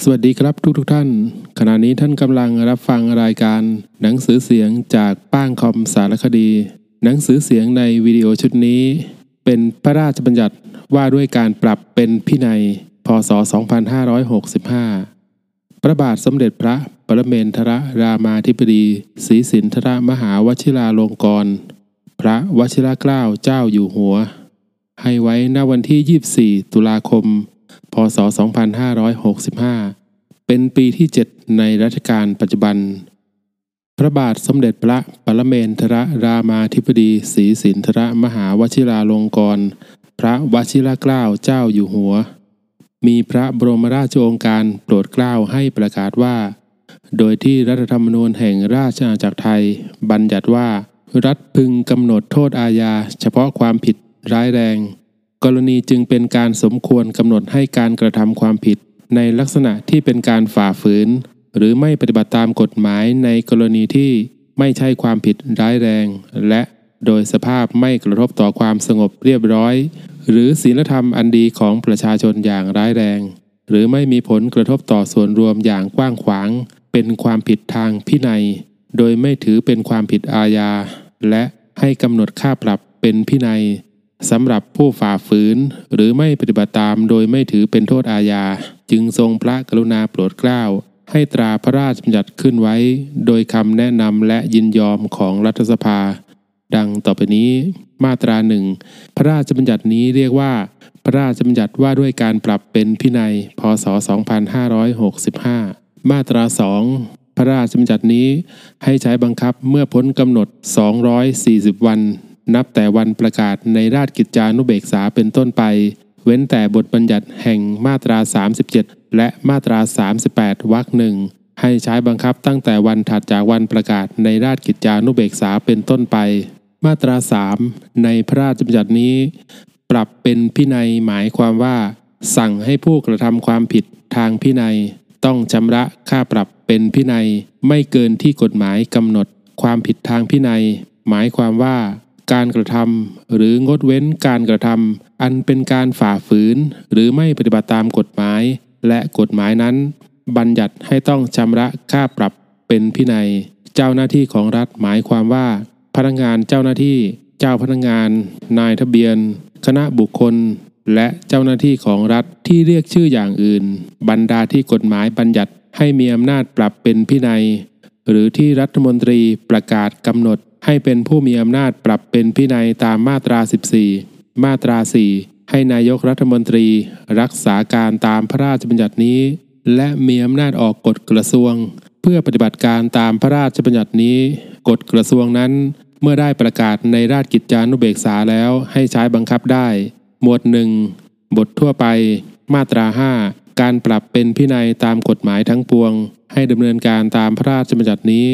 สวัสดีครับทุกทุกท่าน ขณะนี้ท่านกำลังรับฟังรายการ หนังสือเสียงจากป้างคอมสารคดี หนังสือเสียงในวิดีโอชุดนี้ เป็นพระราชบัญญัติว่าด้วยการปรับเป็นพินัย พศ 2565 พระบาทสมเด็จพระปรเมนทรรามาธิบดีศรีสินทรมหาวชิราลงกรณพระวชิรเกล้าเจ้าอยู่หัว ให้ไว้ณวันที่ 24 ตุลาคม พศ 2565 เป็นปีที่ 7 ในรัชกาลปัจจุบัน พระบาทสมเด็จพระปรเมนทรรามาธิบดีศรีสินทรมหาวชิราลงกรณพระวชิรเกล้าเจ้าอยู่หัว มีพระบรมราชโองการโปรดเกล้าให้ประกาศว่า โดยที่รัฐธรรมนูญแห่งราชอาณาจักรไทย บัญญัติว่า รัฐพึงกำหนดโทษอาญา เฉพาะความผิดร้ายแรง กรณีจึงเป็นการสมควรกำหนดให้การกระทำความผิด ในลักษณะที่เป็นการฝ่าฝืน หรือไม่ปฏิบัติตามกฎหมายในกรณีที่ไม่ใช่ความผิดร้ายแรง และโดยสภาพไม่กระทบต่อความสงบเรียบร้อย หรือศีลธรรมอันดีของประชาชนอย่างร้ายแรง หรือไม่มีผลกระทบต่อส่วนรวมอย่างกว้างขวาง เป็นความผิดทางพินัย โดยไม่ถือเป็นความผิดอาญา และให้กำหนดค่าปรับเป็นพินัย สำหรับผู้ฝ่าฝืน หรือไม่ปฏิบัติตามโดยไม่ถือเป็นโทษอาญา จึงทรงพระกรุณาโปรดเกล้า ให้ตราพระราชบัญญัติขึ้นไว้ โดยคำแนะนำและยินยอมของรัฐสภา ดังต่อไปนี้ มาตราหนึ่งพระราชบัญญัตินี้เรียกว่า พระราชบัญญัติว่าด้วยการปรับเป็นพินัย พศ 2565 มาตรา2พระราชบัญญัตินี้ให้ใช้บังคับเมื่อพ้นกำหนด 240 วัน นับแต่วันประกาศในราชกิจจานุเบกษาเป็นต้นไป เว้นแต่บทบัญญัติแห่งมาตรา 37 และมาตรา 38วรรคหนึ่งให้ใช้บังคับตั้งแต่วันถัดจากวันประกาศในราชกิจจานุเบกษาเป็นต้นไป มาตรา 3 ในพระราชบัญญัตินี้ ปรับเป็นพินัยหมายความว่า สั่งให้ผู้กระทำความผิดทางพินัย ต้องชำระค่าปรับเป็นพินัย ไม่เกินที่กฎหมายกำหนด ความผิดทางพินัย หมายความว่า การกระทำหรืองดเว้นการกระทำอันเป็นการฝ่าฝืน หรือไม่ปฏิบัติตามกฎหมาย และกฎหมายนั้น บัญญัติให้ต้องชำระค่าปรับเป็นพินัย เจ้าหน้าที่ของรัฐหมายความว่า พนักงานเจ้าหน้าที่ เจ้าพนักงาน นายทะเบียน คณะบุคคล และเจ้าหน้าที่ของรัฐที่เรียกชื่ออย่างอื่น บรรดาที่กฎหมายบัญญัติให้มีอำนาจปรับเป็นพินัย หรือที่รัฐมนตรีประกาศกำหนด ให้เป็นผู้มีอำนาจปรับเป็นพินัยตามมาตรา 14 มาตรา 4 ให้นายกรัฐมนตรี รักษาการตามพระราชบัญญัตินี้ และมีอำนาจออกกฎกระทรวง เพื่อปฏิบัติการตามพระราชบัญญัตินี้ กฎกระทรวงนั้น เมื่อได้ประกาศในราชกิจจานุเบกษาแล้วให้ใช้บังคับได้ หมวดหนึ่งบททั่วไป มาตรา 5 การปรับเป็นพินัยตามกฎหมายทั้งปวง ให้ดำเนินการตามพระราชบัญญัตินี้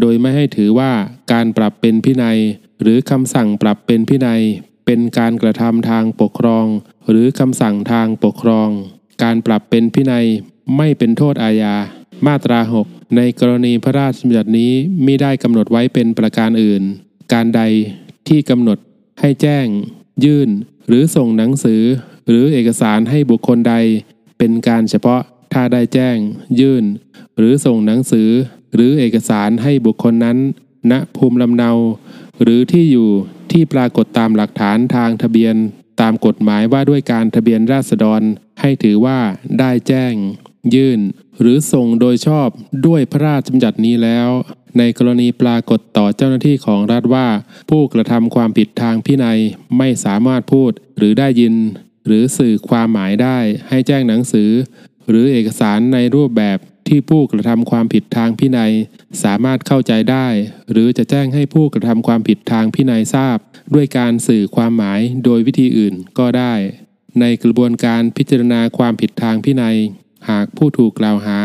โดยไม่ให้ถือว่าการปรับเป็นพินัย หรือคำสั่งปรับเป็นพินัย เป็นการกระทำทางปกครอง หรือคำสั่งทางปกครอง การปรับเป็นพินัยไม่เป็นโทษอาญา มาตรา 6 ในกรณีพระราชบัญญัตินี้มิได้กำหนดไว้เป็นประการอื่น การใดที่กำหนดให้แจ้ง ยื่น หรือส่งหนังสือ หรือเอกสารให้บุคคลใด เป็นการเฉพาะถ้าได้แจ้ง ยื่น หรือส่งหนังสือ หรือเอกสารให้บุคคลนั้น ณภูมิลำเนา หรือที่อยู่ที่ปรากฏตามหลักฐานทางทะเบียน ตามกฎหมายว่าด้วยการทะเบียนราษฎร ให้ถือว่าได้แจ้ง ยื่น หรือส่งโดยชอบด้วยพระราชบัญญัตินี้แล้ว ในกรณีปรากฏต่อเจ้าหน้าที่ของรัฐว่า ผู้กระทำความผิดทางพินัยไม่สามารถพูดหรือได้ยิน หรือสื่อความหมายได้ให้แจ้งหนังสือ หรือเอกสารในรูปแบบ ที่ผู้กระทำความผิดทางพินัย สามารถเข้าใจได้ หรือจะแจ้งให้ผู้กระทำความผิดทางพินัยทราบ ด้วยการสื่อความหมายโดยวิธีอื่นก็ได้ ในกระบวนการพิจารณาความผิดทางพินัย หากผู้ถูกกล่าวหา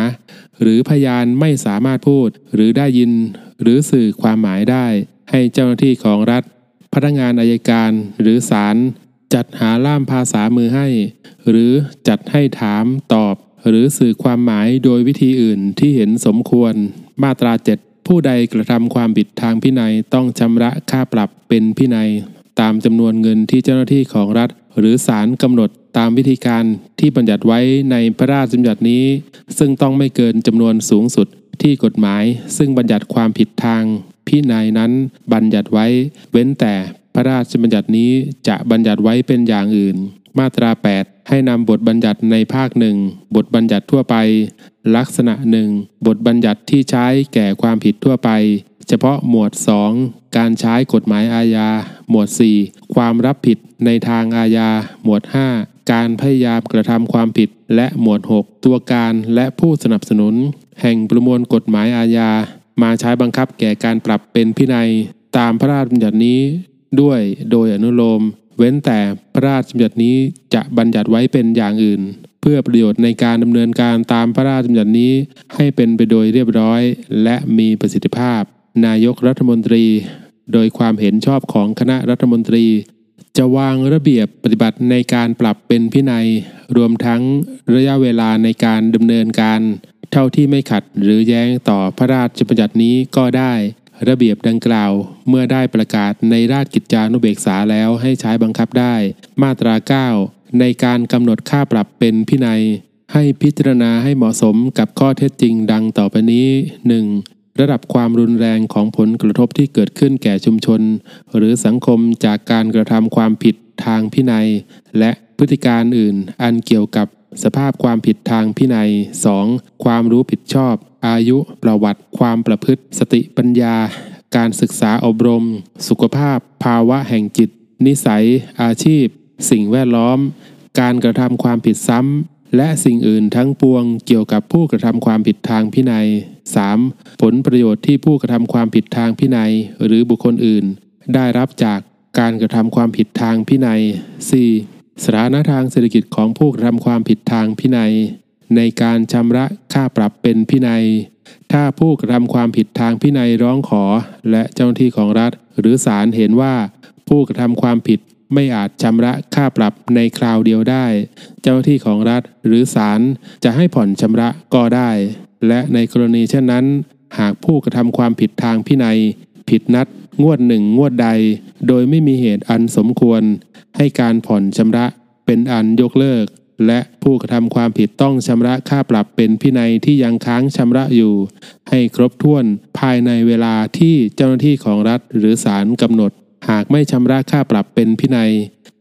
หรือพยานไม่สามารถพูดหรือได้ยิน หรือสื่อความหมายได้ ให้เจ้าหน้าที่ของรัฐ พนักงานอายการหรือศาลจัดหาล่ามภาษามือให้ หรือจัดให้ถามตอบ หรือสื่อความหมายโดยวิธีอื่นที่เห็นสมควร มาตรา7ผู้ใดกระทำความผิดทางพินัยต้องชำระค่าปรับเป็นพินัย ตามจำนวนเงินที่เจ้าหน้าที่ของรัฐ หรือศาลกำหนดตามวิธีการที่บัญญัติไว้ในพระราชบัญญัตินี้ ซึ่งต้องไม่เกินจำนวนสูงสุดที่กฎหมาย ซึ่งบัญญัติความผิดทางพินัยนั้นบัญญัติไว้ เว้นแต่พระราชบัญญัตินี้จะบัญญัติไว้เป็นอย่างอื่น มาตรา 8 ให้นำบทบัญญัติในภาคหนึ่งบทบัญญัติทั่วไป ลักษณะหนึ่งบทบัญญัติที่ใช้แก่ความผิดทั่วไป เฉพาะหมวด 2 การใช้กฎหมายอาญา หมวด 4 ความรับผิดในทางอาญา หมวด 5 การพยายามกระทำความผิด และหมวด 6 ตัวการและผู้สนับสนุน แห่งประมวลกฎหมายอาญา มาใช้บังคับแก่การปรับเป็นพินัย ตามพระราชบัญญัตินี้ด้วยโดยอนุโลม เว้นแต่พระราชบัญญัตินี้จะบัญญัติไว้เป็นอย่างอื่น เพื่อประโยชน์ในการดำเนินการตามพระราชบัญญัตินี้ให้เป็นไปโดยเรียบร้อย และมีประสิทธิภาพ นายกรัฐมนตรี โดยความเห็นชอบของคณะรัฐมนตรี จะวางระเบียบปฏิบัติในการปรับเป็นพินัย รวมทั้งระยะเวลาในการดำเนินการ เท่าที่ไม่ขัดหรือแย้งต่อพระราชบัญญัตินี้ก็ได้ ระเบียบดังกล่าว เมื่อได้ประกาศในราชกิจจานุเบกษาแล้วให้ใช้บังคับได้ มาตรา 9 ในการกำหนดค่าปรับเป็นพินัย ให้พิจารณาให้เหมาะสมกับข้อเท็จจริงดังต่อไปนี้ 1. ระดับความรุนแรงของผลกระทบที่เกิดขึ้นแก่ชุมชน หรือสังคมจากการกระทำความผิดทางพินัย และพฤติการอื่นอันเกี่ยวกับสภาพความผิดทางพินัย 2. ความรู้ผิดชอบ อายุประวัติ ความประพฤติ สติปัญญา การศึกษาอบรม สุขภาพ ภาวะแห่งจิต นิสัย อาชีพ สิ่งแวดล้อม การกระทำความผิดซ้ำ และสิ่งอื่นทั้งปวงเกี่ยวกับผู้กระทำความผิดทางพินัย 3. ผลประโยชน์ที่ผู้กระทำความผิดทางพินัย หรือบุคคลอื่น ได้รับจากการกระทำความผิดทางพินัย 4. สถานะทางเศรษฐกิจของผู้กระทำความผิดทางพินัย ในการชำระค่าปรับเป็นพินัย ถ้าผู้กระทำความผิดทางพินัยร้องขอ และเจ้าหน้าที่ของรัฐ หรือศาลเห็นว่า ผู้กระทำความผิดไม่อาจชำระค่าปรับในคราวเดียวได้ เจ้าหน้าที่ของรัฐหรือศาลจะให้ผ่อนชำระก็ได้ และในกรณีเช่นนั้น หากผู้กระทำความผิดทางพินัย ผิดนัด งวดหนึ่งงวดใด โดยไม่มีเหตุอันสมควร ให้การผ่อนชำระเป็นอันยกเลิก และผู้กระทำความผิดต้องชำระค่าปรับเป็นพินัยที่ยังค้างชำระอยู่ ให้ครบถ้วนภายในเวลาที่เจ้าหน้าที่ของรัฐหรือศาลกำหนด หากไม่ชำระค่าปรับเป็นพินัย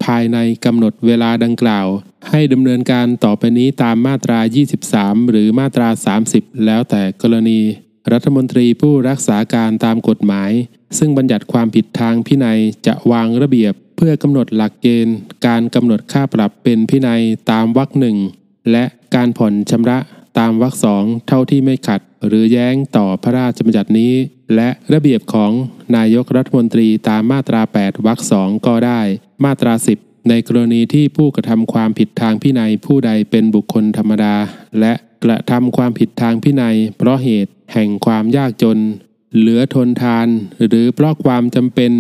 ภายในกำหนดเวลาดังกล่าว ให้ดำเนินการต่อไปนี้ตามมาตรา 23 หรือมาตรา 30 แล้วแต่กรณี รัฐมนตรีผู้รักษาการตามกฎหมาย ซึ่งบัญญัติความผิดทางพินัยจะวางระเบียบ เพื่อกำหนดหลักเกณฑ์ การกำหนดค่าปรับเป็นพินัยตามวรรคหนึ่งและการผ่อนชำระตามวรรคสองเท่าที่ไม่ขัด หรือแย้งต่อพระราชบัญญัตินี้ และระเบียบของนายกรัฐมนตรีตามมาตรา 8วรรคสองก็ได้ มาตรา 10 ในกรณีที่ผู้กระทำความผิดทางพินัยผู้ใดเป็นบุคคลธรรมดา และกระทำความผิดทางพินัย เพราะเหตุแห่งความยากจน เหลือทนทานหรือเพราะความจำเป็น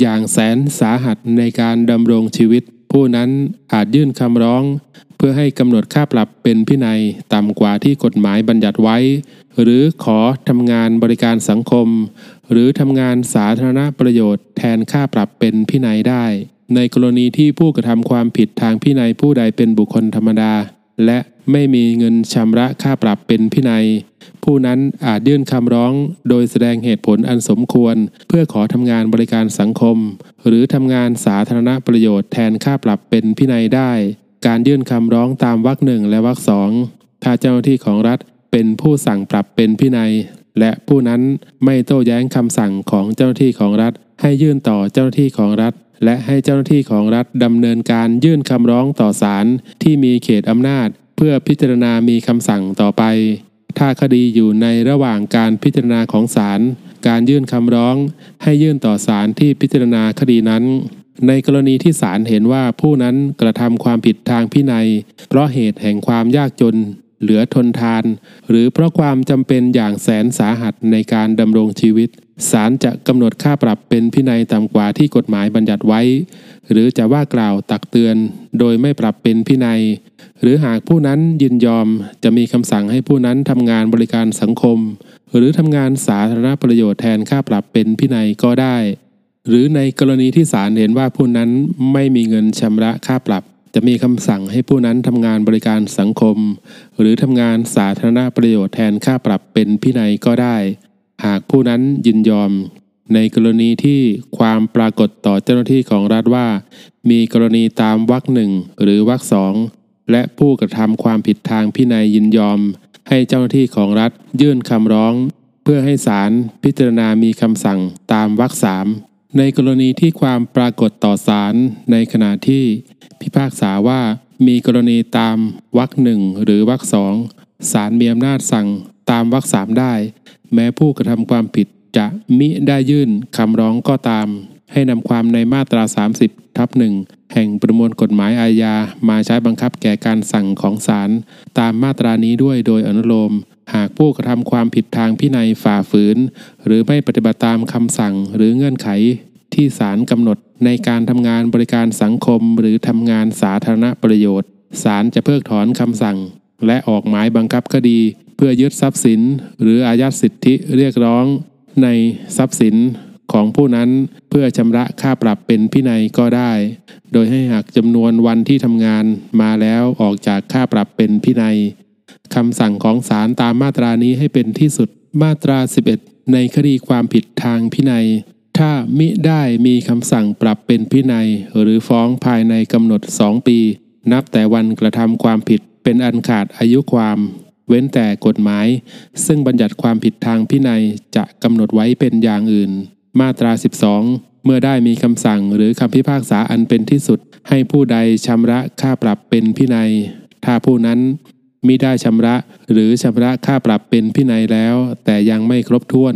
อย่างแสนสาหัสในการดำรงชีวิต ผู้นั้นอาจยื่นคำร้อง เพื่อให้กำหนดค่าปรับเป็นพินัยต่ำกว่าที่กฎหมายบัญญัติไว้ หรือขอทำงานบริการสังคม หรือทำงานสาธารณประโยชน์แทนค่าปรับเป็นพินัยได้ ในกรณีที่ผู้กระทำความผิดทางพินัยผู้ใดเป็นบุคคลธรรมดา และไม่มีเงินชำระค่าปรับเป็นพินัย ผู้นั้นอาจยื่นคำร้องโดยแสดงเหตุผลอันสมควร เพื่อขอทำงานบริการสังคม หรือทำงานสาธารณประโยชน์แทนค่าปรับเป็นพินัยได้ การยื่นคำร้องตามวรรคหนึ่งและวรรคสองถ้าเจ้าหน้าที่ของรัฐเป็นผู้สั่งปรับเป็นพินัย และผู้นั้นไม่โต้แย้งคำสั่งของเจ้าหน้าที่ของรัฐ ให้ยื่นต่อเจ้าหน้าที่ของรัฐ และให้เจ้าหน้าที่ของรัฐดำเนินการยื่นคำร้องต่อศาลที่มีเขตอำนาจ เพื่อพิจารณามีคำสั่งต่อไป ถ้าคดีอยู่ในระหว่างการพิจารณาของศาลการยื่นคำร้อง ให้ยื่นต่อศาลที่พิจารณาคดีนั้น ในกรณีที่ศาลเห็นว่าผู้นั้นกระทำความผิดทางพินัย เพราะเหตุแห่งความยากจน เหลือทนทาน หรือเพราะความจำเป็นอย่างแสนสาหัสในการดำรงชีวิต ศาลจะกำหนดค่าปรับเป็นพินัยต่ำกว่าที่กฎหมายบัญญัติไว้ หรือจะว่ากล่าวตักเตือน โดยไม่ปรับเป็นพินัย หรือหากผู้นั้นยินยอมจะมีคำสั่งให้ผู้นั้นทำงานบริการสังคม หรือทำงานสาธารณประโยชน์แทนค่าปรับเป็นพินัยก็ได้ หรือในกรณีที่ศาลเห็นว่าผู้นั้นไม่มีเงินชำระค่าปรับ จะมีคำสั่งให้ผู้นั้นทำงานบริการสังคม หรือทำงานสาธารณประโยชน์แทนค่าปรับเป็นพินัยก็ได้ หากผู้นั้นยินยอม ในกรณีที่ความปรากฏต่อเจ้าหน้าที่ของรัฐว่า มีกรณีตามวรรคหนึ่งหรือวรรคสองและผู้กระทำความผิดทางพินัยยินยอม ให้เจ้าหน้าที่ของรัฐยื่นคำร้อง เพื่อให้ศาลพิจารณามีคำสั่งตามวรรคสามในกรณีที่ความปรากฏต่อศาลในขณะที่ พิพากษาว่ามีกรณีตามวรรคหนึ่งหรือวรรคสองศาลมีอำนาจสั่ง ตามวรรคสามได้ แม้ผู้กระทำความผิดจะมิได้ยื่นคำร้องก็ตาม ให้นำความในมาตรา 30ทับหนึ่งแห่งประมวลกฎหมายอาญามาใช้บังคับแก่การสั่งของศาลตามมาตรานี้ด้วยโดยอนุโลม หากผู้กระทำความผิดทางพินัยฝ่าฝืน หรือไม่ปฏิบัติตามคำสั่งหรือเงื่อนไข ที่ศาลกำหนดในการทำงานบริการสังคมหรือทำงานสาธารณประโยชน์ศาลจะเพิกถอนคำสั่ง และออกหมายบังคับคดี พื่อยึดทรัพย์สินหรืออายัดสิทธิเรียกร้องในทรัพย์สินของผู้นั้นเพื่อชำระค่าปรับเป็นพินัยก็ได้ โดยให้หักจำนวนวันที่ทำงานมาแล้วออกจากค่าปรับเป็นพินัยคำสั่งของศาลตามมาตรานี้ให้เป็นที่สุดมาตรา 11 ในคดีความผิดทางพินัย ถ้ามิได้มีคำสั่งปรับเป็นพินัย หรือฟ้องภายในกำหนด 2 ปี นับแต่วันกระทำความผิดเป็นอันขาดอายุความ เว้นแต่กฎหมาย ซึ่งบัญญัติความผิดทางพินัยจะกำหนดไว้เป็นอย่างอื่น มาตรา 12 เมื่อได้มีคำสั่งหรือคำพิพากษาอันเป็นที่สุด ให้ผู้ใดชำระค่าปรับเป็นพินัย ถ้าผู้นั้นมิได้ชำระหรือชำระค่าปรับเป็นพินัยแล้ว แต่ยังไม่ครบถ้วน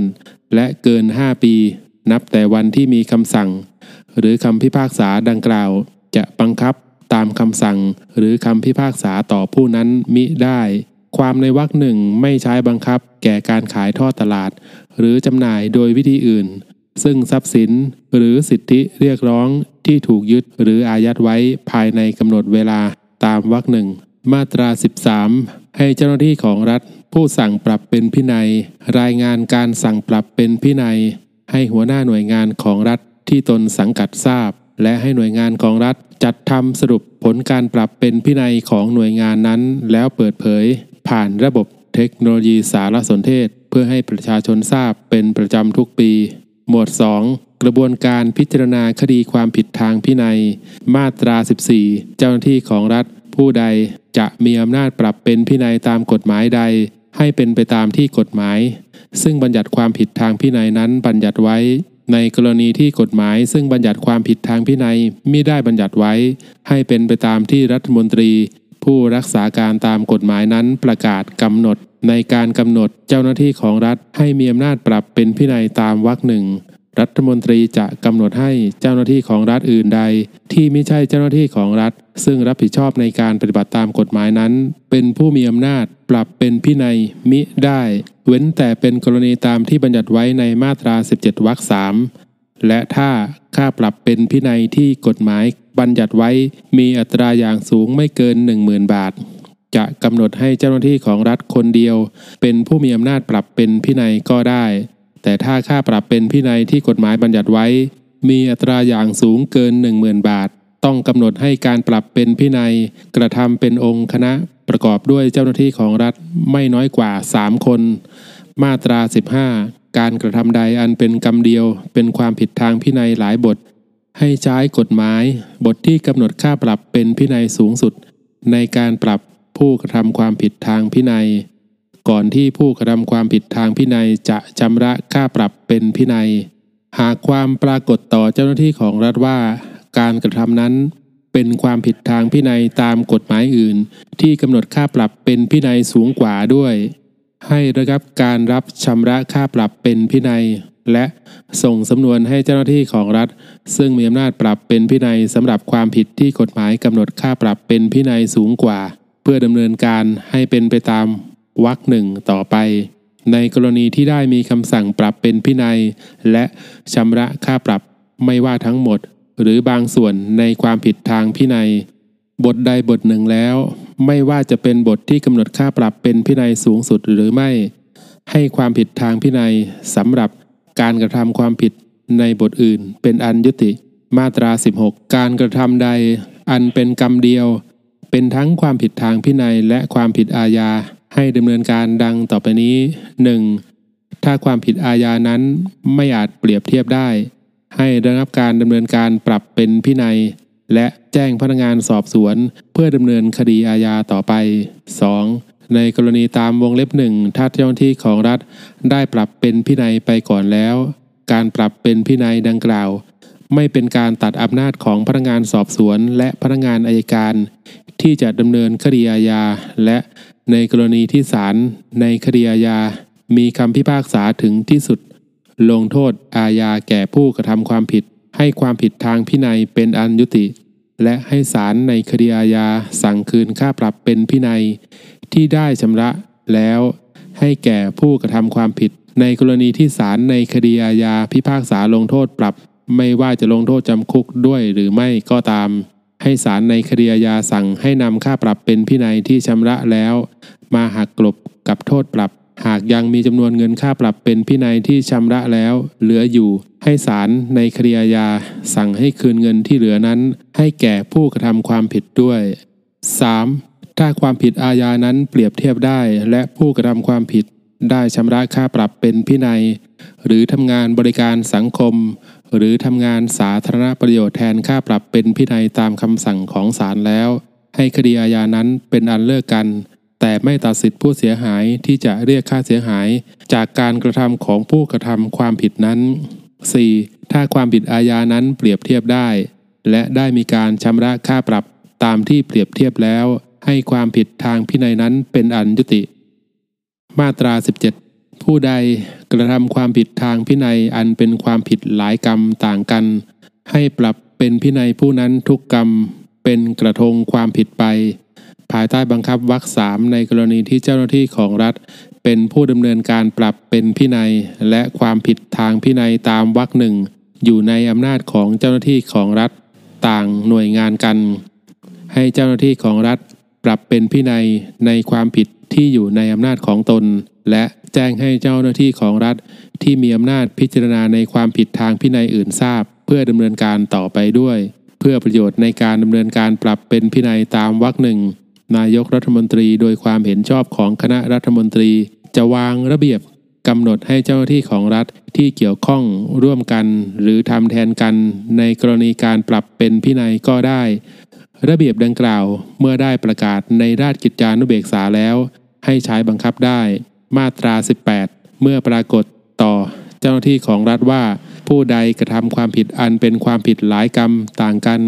และเกิน 5 ปี นับแต่วันที่มีคำสั่ง หรือคำพิพากษาดังกล่าว จะบังคับตามคำสั่งหรือคำพิพากษาต่อผู้นั้นมิได้ ความในวรรคหนึ่งไม่ใช้บังคับแก่การขายทอดตลาด หรือจำหน่ายโดยวิธีอื่น ซึ่งทรัพย์สินหรือสิทธิเรียกร้องที่ถูกยึดหรืออายัดไว้ภายในกำหนดเวลาตามวรรคหนึ่งมาตรา 13 ให้เจ้าหน้าที่ของรัฐ ผู้สั่งปรับเป็นพินัย รายงานการสั่งปรับเป็นพินัย ให้หัวหน้าหน่วยงานของรัฐที่ตนสังกัดทราบ และให้หน่วยงานของรัฐจัดทำสรุปผลการปรับเป็นพินัยของหน่วยงานนั้น แล้วเปิดเผย ผ่านระบบเทคโนโลยีสารสนเทศ เพื่อให้ประชาชนทราบเป็นประจำทุกปี หมวด 2 กระบวนการพิจารณาคดีความผิดทางพินัย มาตรา 14 เจ้าหน้าที่ของรัฐผู้ใดจะมีอำนาจปรับเป็นพินัยตามกฎหมายใด ให้เป็นไปตามที่กฎหมาย ซึ่งบัญญัติความผิดทางพินัยนั้นบัญญัติไว้ ในกรณีที่กฎหมาย ซึ่งบัญญัติความผิดทางพินัยมิได้บัญญัติไว้ ให้เป็นไปตามที่รัฐมนตรี ผู้รักษาการตามกฎหมายนั้นประกาศกำหนด ในการกำหนดเจ้าหน้าที่ของรัฐให้มีอำนาจปรับเป็นพินัยตามวรรคหนึ่งรัฐมนตรีจะกำหนดให้เจ้าหน้าที่ของรัฐอื่นใด ที่ไม่ใช่เจ้าหน้าที่ของรัฐ ซึ่งรับผิดชอบในการปฏิบัติตามกฎหมายนั้น เป็นผู้มีอำนาจปรับเป็นพินัยมิได้ เว้นแต่เป็นกรณีตามที่บัญญัติไว้ในมาตรา 17วรรคสามและถ้าค่าปรับเป็นพินัยที่กฎหมาย บัญญัติไว้มีอัตราอย่างสูงไม่เกิน 10,000 บาท จะกำหนดให้เจ้าหน้าที่ของรัฐคนเดียว เป็นผู้มีอำนาจปรับเป็นพินัยก็ได้ แต่ถ้าค่าปรับเป็นพินัยที่กฎหมายบัญญัติไว้ มีอัตราอย่างสูงเกิน 10,000 บาท ต้องกำหนดให้การปรับเป็นพินัย กระทำเป็นองค์คณะประกอบด้วยเจ้าหน้าที่ของรัฐไม่น้อยกว่า 3 คน มาตรา 15 การกระทำใดอันเป็นกรรมเดียว เป็นความผิดทางพินัยหลายบท ให้ใช้กฎหมาย บทที่กำหนดค่าปรับเป็นพินัยสูงสุด ในการปรับผู้กระทำความผิดทางพินัย ก่อนที่ผู้กระทำความผิดทางพินัยจะชำระค่าปรับเป็นพินัย หากความปรากฏต่อเจ้าหน้าที่ของรัฐว่า การกระทำนั้น เป็นความผิดทางพินัยตามกฎหมายอื่น ที่กำหนดค่าปรับเป็นพินัยสูงกว่าด้วย ให้ระงับการรับชำระค่าปรับเป็นพินัย และส่งสำนวนให้เจ้าหน้าที่ของรัฐ ซึ่งมีอำนาจปรับเป็นพินัยสำหรับความผิดที่กฎหมายกำหนดค่าปรับเป็นพินัยสูงกว่า เพื่อดำเนินการให้เป็นไปตามวรรคหนึ่งต่อไป ในกรณีที่ได้มีคำสั่งปรับเป็นพินัย และชำระค่าปรับไม่ว่าทั้งหมด หรือบางส่วนในความผิดทางพินัย บทใดบทหนึ่งแล้ว ไม่ว่าจะเป็นบทที่กำหนดค่าปรับเป็นพินัยสูงสุดหรือไม่ ให้ความผิดทางพินัยสำหรับ การกระทำความผิดในบทอื่น เป็นอันยุติ มาตรา 16 การกระทำใด อันเป็นกรรมเดียว เป็นทั้งความผิดทางพินัยและความผิดอาญาให้ดำเนินการดังต่อไปนี้ 1. ถ้าความผิดอาญานั้นไม่อาจเปรียบเทียบได้ ให้ระงับการดำเนินการปรับเป็นพินัย และแจ้งพนักงานสอบสวน เพื่อดำเนินคดีอาญาต่อไป 2. ในกรณีตามวงเล็บหนึ่งถ้าเจ้าหน้าที่ของรัฐ ได้ปรับเป็นพินัยไปก่อนแล้ว การปรับเป็นพินัยดังกล่าว ไม่เป็นการตัดอำนาจของพนักงานสอบสวน และพนักงานอายการ ที่จะดำเนินคดีอาญาและในกรณีที่ศาลในคดีอาญา มีคำพิพากษาถึงที่สุด ลงโทษอาญาแก่ผู้กระทำความผิด ให้ความผิดทางพินัยเป็นอันยุติ และให้ศาลในคดีอาญาสั่งคืนค่าปรับเป็นพินัย ที่ได้ชำระแล้ว ให้แก่ผู้กระทำความผิด ในกรณีที่ศาลในคดีอาญาพิพากษาลงโทษปรับ ไม่ว่าจะลงโทษจำคุกด้วยหรือไม่ก็ตาม ให้ศาลในคดีอาญาสั่งให้นำค่าปรับเป็นพินัยที่ชำระแล้ว มาหักกลบกับโทษปรับ หากยังมีจำนวนเงินค่าปรับเป็นพินัยที่ชำระแล้ว เหลืออยู่ ให้ศาลในคดีอาญาสั่งให้คืนเงินที่เหลือนั้น ให้แก่ผู้กระทำความผิดด้วย 3. ถ้าความผิดอาญานั้นเปรียบเทียบได้ และผู้กระทำความผิดได้ชำระค่าปรับเป็นพินัย หรือทำงานบริการสังคม หรือทำงานสาธารณประโยชน์แทนค่าปรับเป็นพินัยตามคำสั่งของศาลแล้ว ให้คดีอาญานั้นเป็นอันเลิกกัน แต่ไม่ตัดสิทธิผู้เสียหายที่จะเรียกค่าเสียหาย จากการกระทำของผู้กระทำความผิดนั้น 4. ถ้าความผิดอาญานั้นเปรียบเทียบได้ และได้มีการชำระค่าปรับตามที่เปรียบเทียบแล้ว ให้ความผิดทางพินัยนั้นเป็นอันยุติ มาตรา 17 ผู้ใดกระทำความผิดทางพินัยอันเป็นความผิดหลายกรรมต่างกัน ให้ปรับเป็นพินัยผู้นั้นทุกกรรมเป็นกระทงความผิดไป ภายใต้บังคับวรรคสามในกรณีที่เจ้าหน้าที่ของรัฐ เป็นผู้ดำเนินการปรับเป็นพินัย และความผิดทางพินัยตามวรรคหนึ่งอยู่ในอำนาจของเจ้าหน้าที่ของรัฐต่างหน่วยงานกัน ให้เจ้าหน้าที่ของรัฐ ปรับเป็นพินัยในความผิดที่อยู่ในอำนาจของตน และแจ้งให้เจ้าหน้าที่ของรัฐ ที่มีอำนาจพิจารณาในความผิดทางพินัยอื่นทราบ เพื่อดำเนินการต่อไปด้วย เพื่อประโยชน์ในการดำเนินการปรับเป็นพินัยตามวรรคหนึ่งนายกรัฐมนตรีโดยความเห็นชอบของคณะรัฐมนตรี จะวางระเบียบกำหนดให้เจ้าหน้าที่ของรัฐที่เกี่ยวข้องร่วมกัน หรือทำแทนกันในกรณีการปรับเป็นพินัยก็ได้ ระเบียบดังกล่าวเมื่อได้ประกาศในราชกิจจานุเบกษาแล้ว ให้ใช้บังคับได้ มาตรา 18 เมื่อปรากฏต่อ เจ้าหน้าที่ของรัฐว่า ผู้ใดกระทำความผิดอันเป็นความผิดหลายกรรมต่างกัน